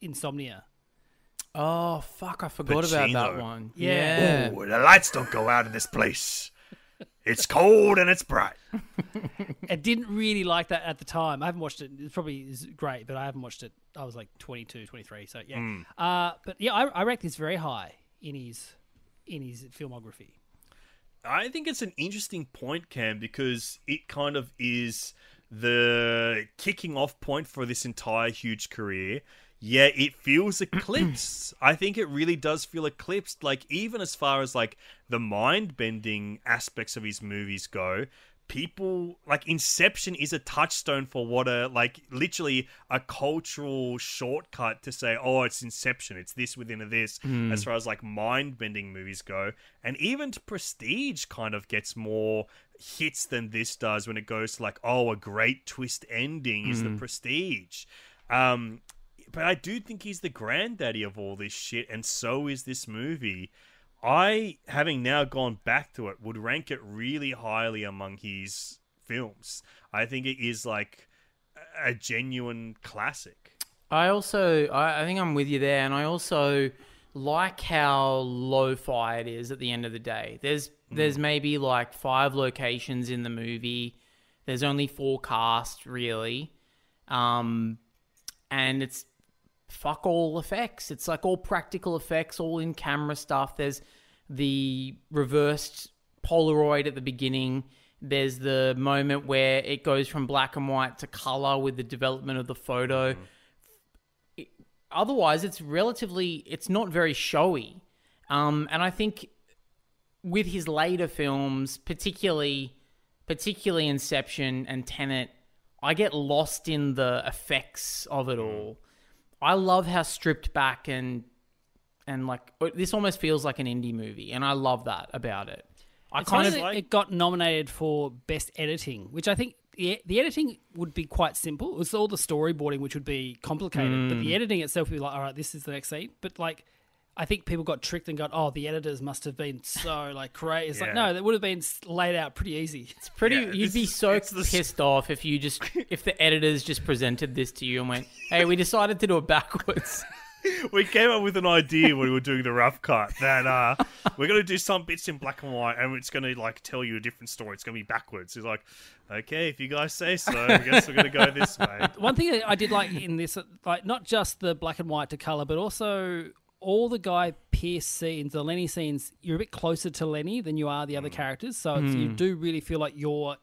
Insomnia. Oh fuck! I forgot about that one. Yeah. Yeah. Ooh, the lights don't go out in this place. It's cold and it's bright. I didn't really like that at the time. I haven't watched it. It probably is great, but I haven't watched it. I was like 22, 23. So yeah. Uh, but yeah, I, I rank this very high in his in his filmography. I think it's an interesting point, Cam, because it kind of is the kicking off point for this entire huge career. Yeah, it feels eclipsed. I think it really does feel eclipsed. Like, even as far as like the mind bending aspects of his movies go, people like Inception is a touchstone for what a like literally a cultural shortcut to say, oh, it's Inception, it's this within a this, as far as like mind bending movies go. And even Prestige kind of gets more hits than this does when it goes to like, oh, a great twist ending is the prestige. Um, but I do think he's the granddaddy of all this shit, and so is this movie. I, having now gone back to it, would rank it really highly among his films. I think it is like a genuine classic. I also, I, I think I'm with you there, and I also like how lo-fi it is at the end of the day. There's there's maybe like five locations in the movie. There's only four cast really, um, and it's fuck all effects. It's like all practical effects, all in camera stuff. There's the reversed Polaroid at the beginning. There's the moment where it goes from black and white to color with the development of the photo. It- otherwise, it's relatively, it's not very showy. Um, and I think with his later films, particularly, particularly Inception and Tenet, I get lost in the effects of it all. I love how stripped back and and like oh, this almost feels like an indie movie, and I love that about it. I It's kind of that it got nominated for best editing, which I think the, the editing would be quite simple. It's all the storyboarding which would be complicated, but the mm. editing itself would be like, all right, this is the next scene. But like, I think people got tricked and got, oh, the editors must have been so like crazy. It's like no, that would have been laid out pretty easy. it's pretty. Yeah, you'd this be so it's the pissed off if you just if the editors just presented this to you and went, "Hey, we decided to do it backwards." we came up with an idea when we were doing the rough cut that uh, we're going to do some bits in black and white and it's going to like tell you a different story. It's going to be backwards. It's like, okay, if you guys say so, I guess we're going to go this way. One thing I did like in this, like not just the black and white to color, but also all the Guy Pearce scenes, the Lenny scenes. You're a bit closer to Lenny than you are the other hmm. characters, so it's, you hmm. do really feel like you're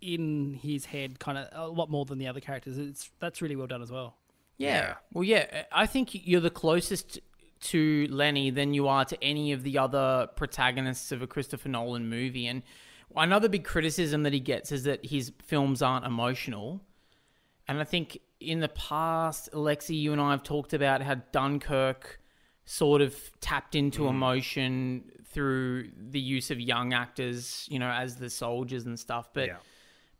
in his head, kind of a lot more than the other characters. It's that's really well done as well. Yeah. Well, yeah. Uh, I think you're the closest to Lenny than you are to any of the other protagonists of a Christopher Nolan movie. And another big criticism that he gets is that his films aren't emotional. And I think in the past, Alexei, you and I have talked about how Dunkirk sort of tapped into mm. emotion through the use of young actors, you know, as the soldiers and stuff. But Yeah.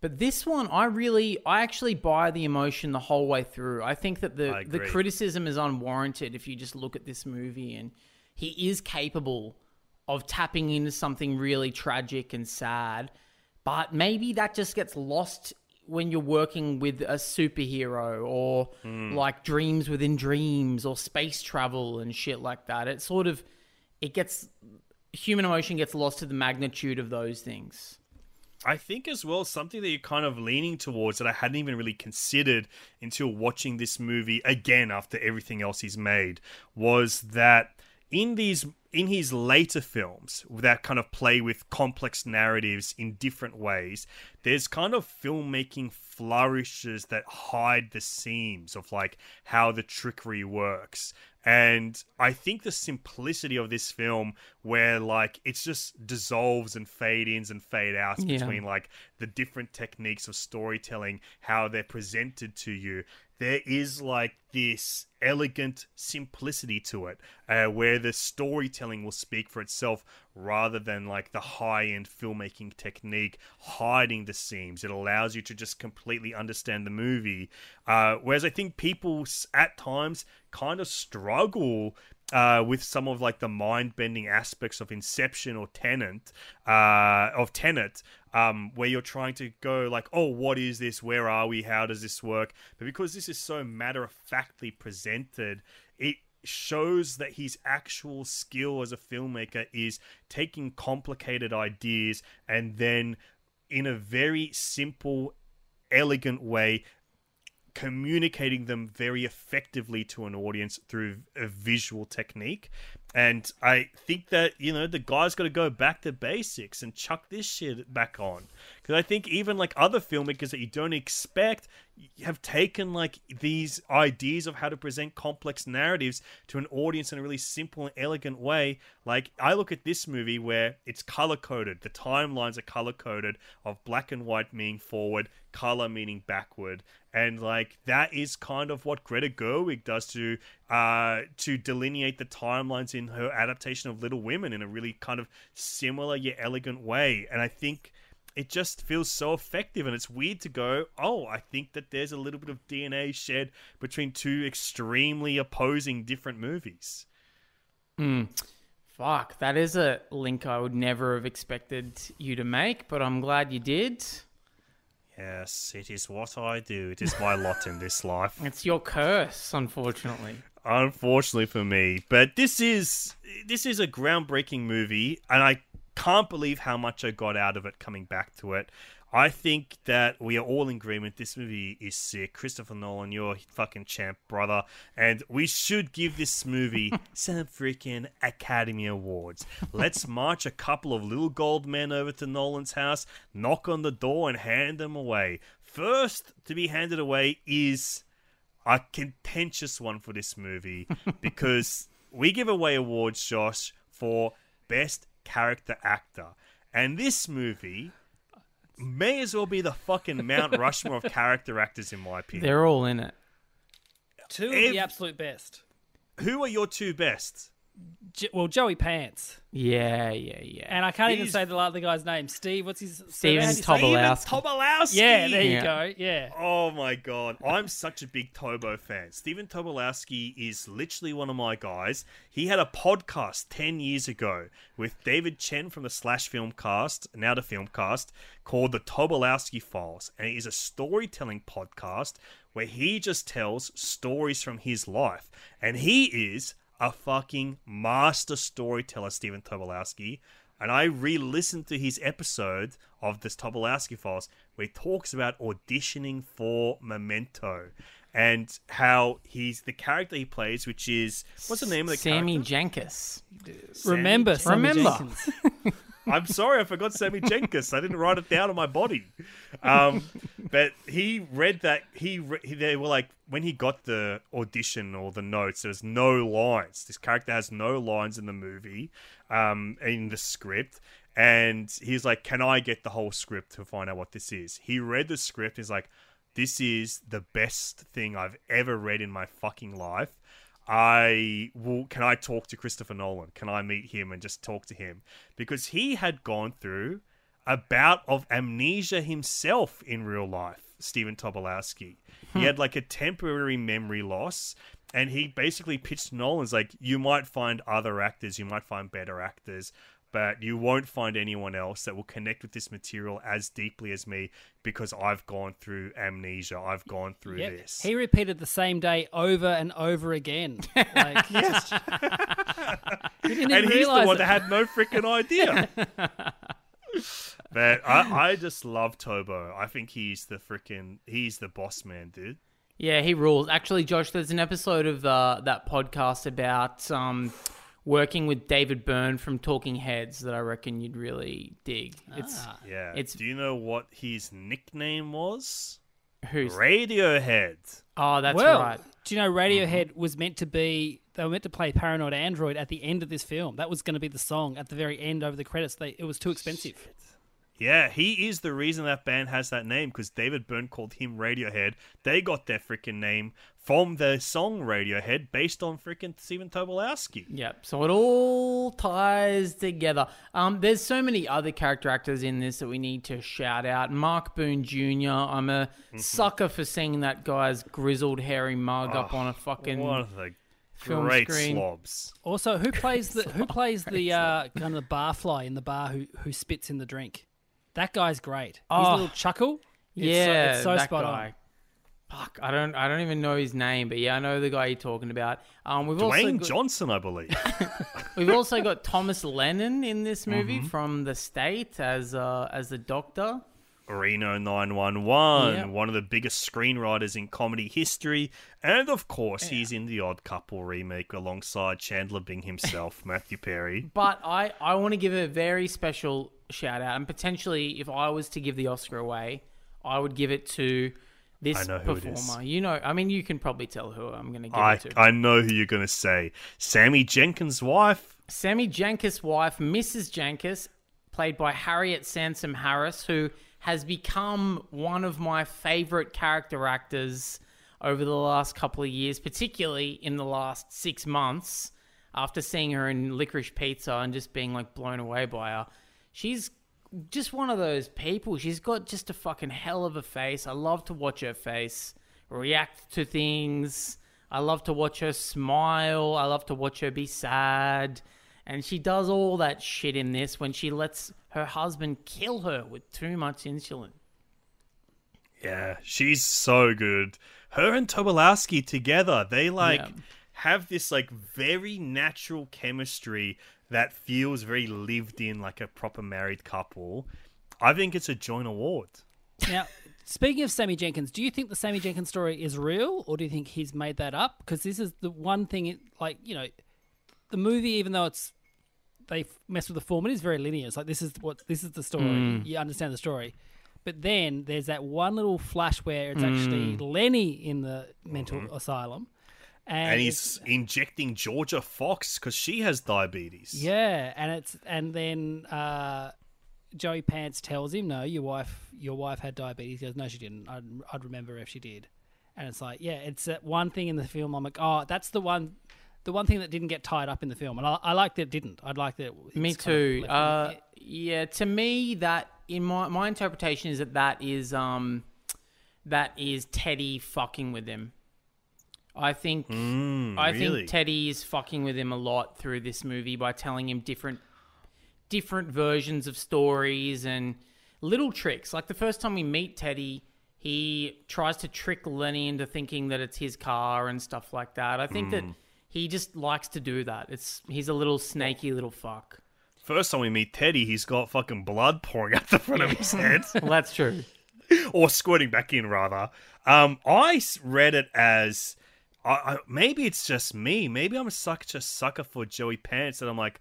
but this one, I really, I actually buy the emotion the whole way through. I think that the the criticism is unwarranted if you just look at this movie, and he is capable of tapping into something really tragic and sad. But maybe that just gets lost when you're working with a superhero or Hmm. like dreams within dreams or space travel and shit like that. It sort of it gets human emotion gets lost to the magnitude of those things. I think as well something that you're kind of leaning towards that I hadn't even really considered until watching this movie again after everything else he's made was that in these in his later films that kind of play with complex narratives in different ways there's kind of filmmaking flourishes that hide the seams of like how the trickery works and I think the simplicity of this film, where like it's just dissolves and fade ins and fade outs Yeah. between like the different techniques of storytelling, how they're presented to you, there is like this elegant simplicity to it, uh, where the storytelling will speak for itself rather than like the high end filmmaking technique hiding the seams. It allows you to just completely understand the movie. Uh, whereas I think people at times kind of struggle uh, with some of like the mind bending aspects of Inception or Tenant, uh, of Tenet, um, where you're trying to go like, oh, what is this? Where are we? How does this work? But because this is so matter of factly presented, it shows that his actual skill as a filmmaker is taking complicated ideas and then in a very simple elegant way communicating them very effectively to an audience through a visual technique. And I think that, you know, the guy's got to go back to basics and chuck this shit back on. Because I think even like other filmmakers that you don't expect have taken like these ideas of how to present complex narratives to an audience in a really simple and elegant way. Like I look at this movie where it's color coded. The timelines are color coded of black and white meaning forward, color meaning backward, and like that is kind of what Greta Gerwig does to uh to delineate the timelines in her adaptation of Little Women in a really kind of similar yet elegant way. And I think it just feels so effective, and it's weird to go. Oh, I think that there's a little bit of DNA shed between two extremely opposing different movies. Fuck, that is a link I would never have expected you to make, but I'm glad you did. Yes, it is what I do. It is my lot in this life. It's your curse, unfortunately. Unfortunately for me. But this is this is a groundbreaking movie, and I can't believe how much I got out of it coming back to it. I think that we are all in agreement. This movie is sick. Christopher Nolan, you're a fucking champ, brother. And we should give this movie some freaking Academy Awards. Let's march a couple of little gold men over to Nolan's house, knock on the door, and hand them away. First to be handed away is a contentious one for this movie because we give away awards, Josh, for best character actor. And this movie may as well be the fucking Mount Rushmore of character actors, in my opinion. They're all in it. Two of Ev- the absolute best. Who are your two best? Jo- well, Joey Pants, Yeah, yeah, yeah. and I can't even say the other guy's name. Steve, what's his? Steven how do you say- Tobolowsky. Yeah, there you Yeah. go. Yeah. Oh my god, I'm such a big Tobo fan. Steven Tobolowsky is literally one of my guys. He had a podcast 10 years ago with David Chen from the Slash Film Cast, now the Film Cast, called The Tobolowsky Files. And it is a storytelling podcast where he just tells stories from his life. And he is a fucking master storyteller, Steven Tobolowsky. And I re listened to his episode of this Tobolowsky Files where he talks about auditioning for Memento and how he's the character he plays, which is what's the name of the Sammy character? Jenkins. Remember, Sammy Remember. Jenkins. I'm sorry, I forgot Sammy Jenkins. I didn't write it down on my body. Um, but he read that he, they were like when he got the audition or the notes, There's no lines. This character has no lines in the movie, um, in the script. And he's like, "Can I get the whole script to find out what this is?" He read the script. He's like, "This is the best thing I've ever read in my fucking life." I will. Can I talk to Christopher Nolan? Can I meet him and just talk to him? Because he had gone through a bout of amnesia himself in real life. Steven Tobolowsky. He hmm. had like a temporary memory loss, and he basically pitched Nolan's like, "You might find other actors, you might find better actors." But you won't find anyone else that will connect with this material as deeply as me because I've gone through amnesia. I've gone through Yep. this. He repeated the same day over and over again. Like, yes. he didn't even and he's the realize one it. that had no freaking idea. but I, I just love Tobo. I think he's the freaking he's the boss man, dude. Yeah, he rules. Actually, Josh, there's an episode of the, that podcast about um, working with David Byrne from Talking Heads that I reckon you'd really dig. Ah. It's Yeah. It's- Do you know what his nickname was? who's Radiohead. oh, that's well, right. do you know Radiohead mm-hmm. was meant to be? They were meant to play Paranoid Android at the end of this film. That was going to be the song at the very end over the credits. They, it was too expensive. Yeah, he is the reason that band has that name because David Byrne called him Radiohead. They got their freaking name from the song Radiohead based on freaking Steven Tobolowsky. Yep. So it all ties together. Um, there's so many other character actors in this that we need to shout out. Mark Boone Jr. I'm a Mm-hmm. sucker for seeing that guy's grizzled, hairy mug up on a fucking. One of the film great screen. slobs. Also, who plays the who plays the uh, kind of the barfly in the bar who who spits in the drink? That guy's great. His Oh. little chuckle. It's so- yeah, it's so that spot guy. on. Fuck, I don't, I don't even know his name, but yeah, I know the guy you're talking about. Um, we've also Dwayne got, Johnson, I believe. we've also got Thomas Lennon in this movie Mm-hmm. from the state as uh, as the Doctor. Reno 911, Yeah. one of the biggest screenwriters in comedy history. And of course, he's in The Odd Couple remake alongside Chandler Bing himself, Matthew Perry. But I, I want to give a very special shout out, and potentially, if I was to give the Oscar away, I would give it to this I know who it is. performer. You know, I mean, you can probably tell who I'm going to give I, it to. I know who you're going to say. Sammy Jenkins' wife. Sammy Jankis' wife, Mrs. Jenkins, played by Harriet Sansom Harris, who has become one of my favorite character actors over the last couple of years, particularly in the last six months after seeing her in Licorice Pizza and just being like blown away by her. She's just one of those people. She's got just a fucking hell of a face. I love to watch her face react to things. I love to watch her smile. I love to watch her be sad. And she does all that shit in this when she lets her husband kill her with too much insulin. Yeah, she's so good. Her and Tobolowsky together, they like Yeah. have this like very natural chemistry that feels very lived in, like a proper married couple. I think it's a joint award. Now, speaking of Sammy Jenkins, do you think the Sammy Jenkins story is real, or do you think he's made that up? Because this is the one thing, it, like you know, the movie, even though it's they mess with the form, it is very linear. It's like this is what this is the story. Mm. You understand the story, but then there's that one little flash where it's actually mm. Lenny in the mental mm-hmm. asylum, and, And he's injecting Jorja Fox because she has diabetes. Yeah, and it's and then uh, Joey Pants tells him, "No, your wife, your wife had diabetes." He goes, "No, she didn't. I'd, I'd remember if she did." And it's like, yeah, it's that one thing in the film. I'm like, oh, that's the one, the one thing that didn't get tied up in the film, and I, I like that it didn't. I'd like that. it's Me kind of too. Uh, in- yeah, to me, that in my my interpretation is that that is um that is Teddy fucking with him. I think I Hmm, really? think Teddy is fucking with him a lot through this movie by telling him different different versions of stories and little tricks. Like the first time we meet Teddy, he tries to trick Lenny into thinking that it's his car and stuff like that. I think that he just likes to do that. It's he's a little snaky little fuck. First time we meet Teddy, he's got fucking blood pouring out the front of his head. Well, that's true. or squirting back in rather. Um, I read it as I, I, maybe it's just me. Maybe I'm such a sucker for Joey Pants that I'm like,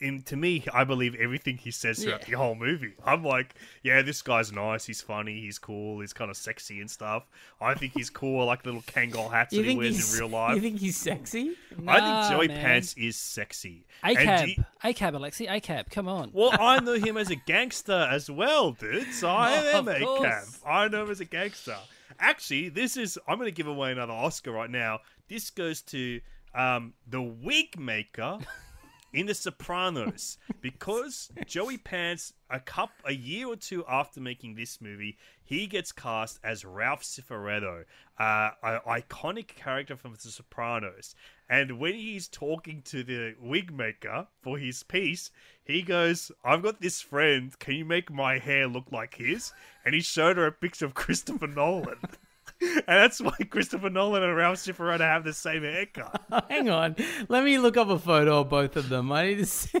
in, to me, I believe everything he says throughout the whole movie. I'm like, yeah, this guy's nice. He's funny. He's cool. He's kind of sexy and stuff. I think he's cool. I like the little Kangol hats You that he wears in real life. You think he's sexy? I think Joey man. Pants is sexy. ACAB, you- ACAB, Alexei, ACAB, come on. well, I know him as a gangster as well, dude. So I am of a course. I know him as a gangster. Actually, this is. I'm going to give away another Oscar right now. This goes to um, the wig maker in The Sopranos because Joey Pants, a cup a year or two after making this movie, he gets cast as Ralph Cifaretto, uh, an iconic character from The Sopranos. And when he's talking to the wig maker for his piece, he goes, "I've got this friend. Can you make my hair look like his?" And he showed her a picture of Christopher Nolan. And that's why Christopher Nolan and Ralph Cifaretto have the same haircut. Hang on. Let me look up a photo of both of them. I need to see.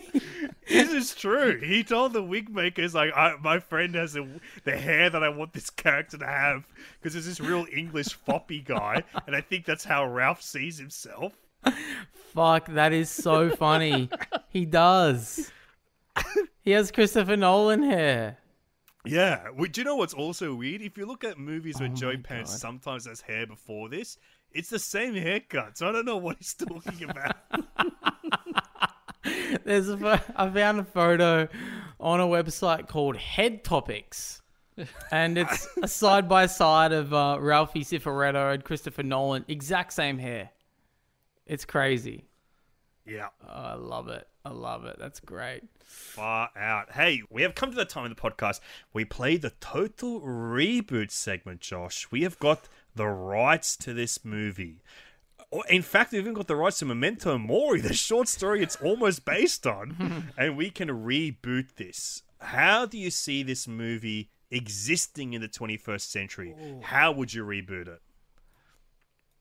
This is true. He told the wig makers, like, I, my friend has the, the hair that I want this character to have because there's this real English foppy guy, and I think that's how Ralph sees himself. Fuck, that is so funny. he does. He has Christopher Nolan hair. Yeah. Well, do you know what's also weird? If you look at movies Oh where Joey Pants sometimes has hair before this, it's the same haircut. So I don't know what he's talking about. There's a I found a photo on a website called Head Topics. And it's a side by side of uh, Ralphie Cifaretto and Christopher Nolan. Exact same hair. It's crazy. yeah. Oh, I love it. I love it. That's great. far out. Hey, we have come to the time of the podcast we play the total reboot segment, Josh. We have got the rights to this movie. In fact, we've even got the rights to Memento Mori, the short story it's almost based on, and we can reboot this. How do you see this movie existing in the 21st century? How would you reboot it?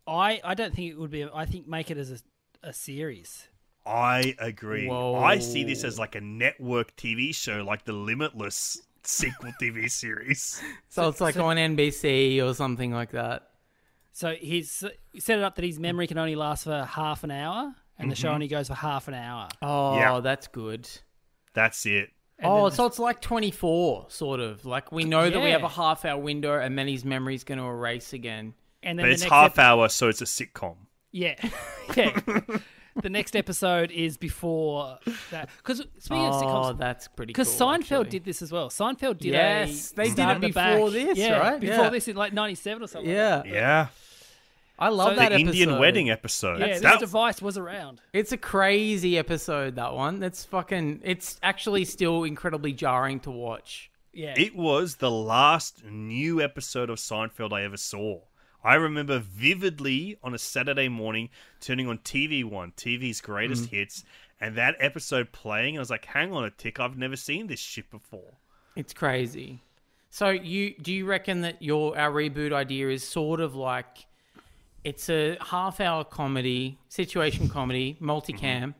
I, I don't think it would be. I think make it as a, a series. I agree. Whoa. I see this as like a network TV show, like the Limitless sequel TV series. So, it's like on NBC or something like that. So he's set it up that his memory can only last for half an hour, and the Mm-hmm. show only goes for half an hour. Oh, Yeah. that's good. That's it. And oh, so it's like 24, sort of. Like we know that we have a half hour window and then his memory's going to erase again. and then But the it's next half ep- hour, so it's a sitcom. Yeah, yeah. The next episode is before that. Because speaking of Oh, sitcoms, that's pretty because cool. Seinfeld actually. did this as well. Seinfeld did Yes, a they did it at the back. before this, yeah, right? Before Yeah. this in like '97 or something. Yeah. Yeah. I love So- that the Indian wedding episode. Yeah, this That- device was around. It's a crazy episode. That one. That's fucking. It's actually still incredibly jarring to watch. Yeah. It was the last new episode of Seinfeld I ever saw. I remember vividly on a Saturday morning turning on TV One, TV's greatest Mm. hits, and that episode playing. I was like, "Hang on a tick, I've never seen this shit before." It's crazy. So you do you reckon that your our reboot idea is sort of like it's a half hour comedy, situation comedy, multicam.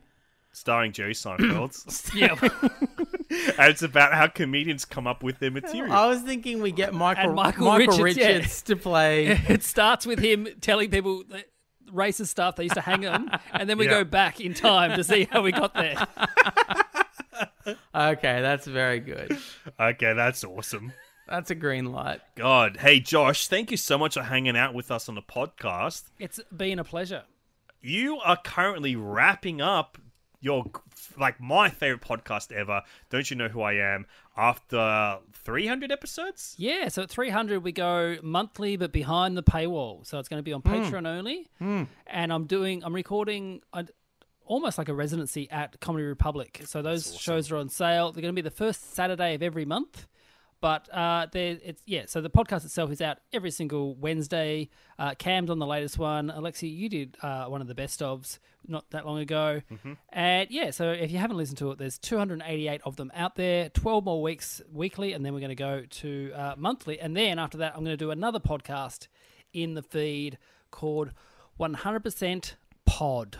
Starring Jerry Seinfeld, yeah. and it's about how comedians come up with their material. I was thinking we get Michael And Michael Michael, Richards, yeah. To play. it starts with him telling people that racist stuff they used to hang them, and then we Yeah. go back in time to see how we got there. okay, that's very good. Okay, that's awesome. That's a green light. God, hey Josh, thank you so much for hanging out with us on the podcast. It's been a pleasure. you are currently wrapping up your like my favorite podcast ever don't you know who i am after 300 episodes Yeah, so at 300 we go monthly, but behind the paywall. So it's going to be on hmm. Patreon only. Hmm. And I'm doing, I'm recording almost like a residency at Comedy Republic. So those shows are on sale. They're going to be the first Saturday of every month. But uh, there, it's yeah. So the podcast itself is out every single Wednesday. Uh, Cam's on the latest one. Alexei, you did uh, one of the best ofs not that long ago, and yeah. So if you haven't listened to it, there's 288 of them out there. 12 more weeks weekly, and then we're going to go to uh, monthly, and then after that, I'm going to do another podcast in the feed called 100% Pod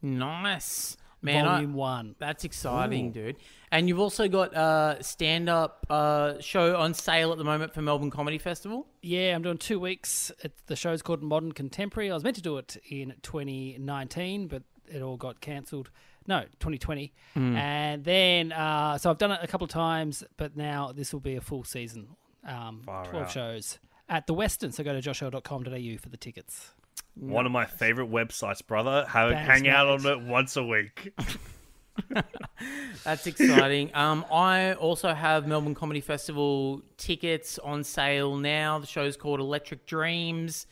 Nice. Man, I- Volume One. That's exciting, dude. And you've also got a stand-up uh, show on sale at the moment for Melbourne Comedy Festival. Yeah, I'm doing two weeks. It, the show's called Modern Contemporary. I was meant to do it in 2019, but it all got cancelled. No, 2020. And then, uh, so I've done it a couple of times, but now this will be a full season. Um, 12 out. shows at the Westin. So go to joshearl.com.au for the tickets. One of my favorite websites brother have hang out on it once a week That's exciting. um, I also have Melbourne Comedy Festival tickets on sale now. The show's called Electric Dreams,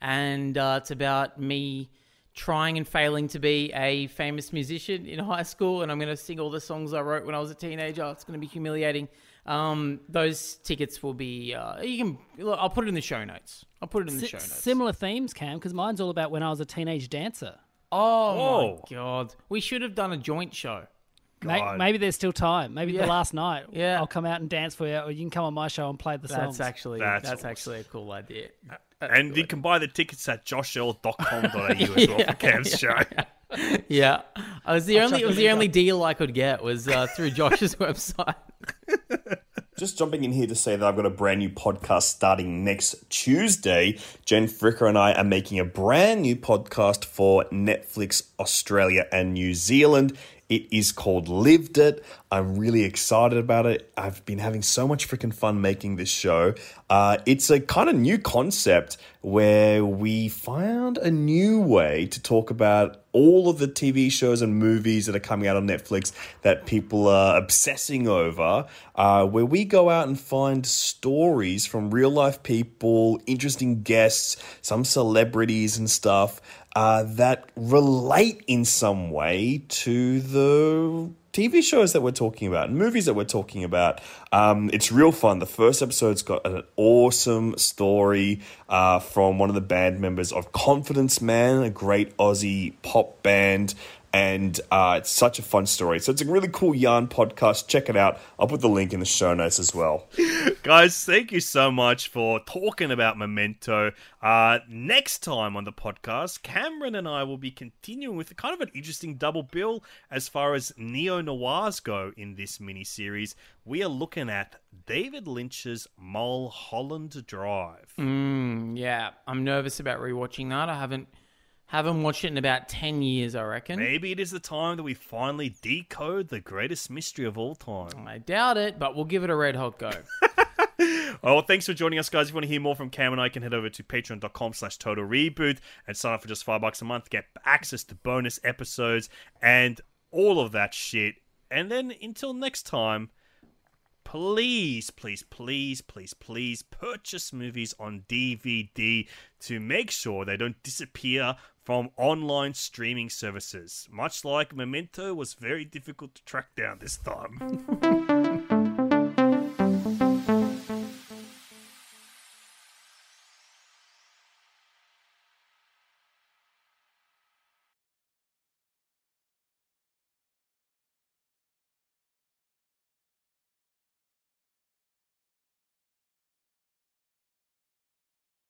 and uh, it's about me trying and failing to be a famous musician in high school, and I'm going to sing all the songs I wrote when I was a teenager. It's going to be humiliating. Um, those tickets will be. Uh, you can. Look, I'll put it in the show notes. I'll put it in the Si- show notes. similar themes, Cam, because mine's all about when I was a teenage dancer. oh Whoa. my god, we should have done a joint show. May- God. Maybe there's still time. Maybe Yeah. the last night. Yeah. I'll come out and dance for you, or you can come on my show and play the songs. That's actually That's that's, awesome. actually a cool idea. and you can buy the tickets at joshearl.com.au as well for cam's show Yeah, I was the only it was the only deal I could get was uh, through Josh's website. Just jumping in here to say that I've got a brand new podcast starting next Tuesday. Jen Fricker and I are making a brand new podcast for Netflix Australia and New Zealand. It is called Lived It. I'm really excited about it. I've been having so much freaking fun making this show. Uh, it's a kind of new concept where we found a new way to talk about all of the TV shows and movies that are coming out on Netflix that people are obsessing over, uh, where we go out and find stories from real life people, interesting guests, some celebrities and stuff uh, that relate in some way to the TV shows that we're talking about, and movies that we're talking about. Um, it's real fun. The first episode's got an awesome story uh, from one of the band members of Confidence Man, a great Aussie pop band. And uh, it's such a fun story. So it's a really cool yarn podcast. Check it out. I'll put the link in the show notes as well. guys thank you so much for talking about memento uh, next time on the podcast cameron and i will be continuing with kind of an interesting double bill as far as neo-noirs go in this mini-series we are looking at david lynch's mulholland drive Mm, yeah, I'm nervous about rewatching that. I haven't haven't watched it in about ten years. I reckon. maybe it is the time that we finally decode the greatest mystery of all time I doubt it, but we'll give it a red hot go. Oh, well, thanks for joining us, guys. If you want to hear more from Cam and I, you can head over to patreon.com slash total reboot and sign up for just five bucks a month. Get access to bonus episodes and all of that shit. And then until next time, please, please, please, please, please purchase movies on DVD to make sure they don't disappear from online streaming services. Much like Memento was very difficult to track down this time.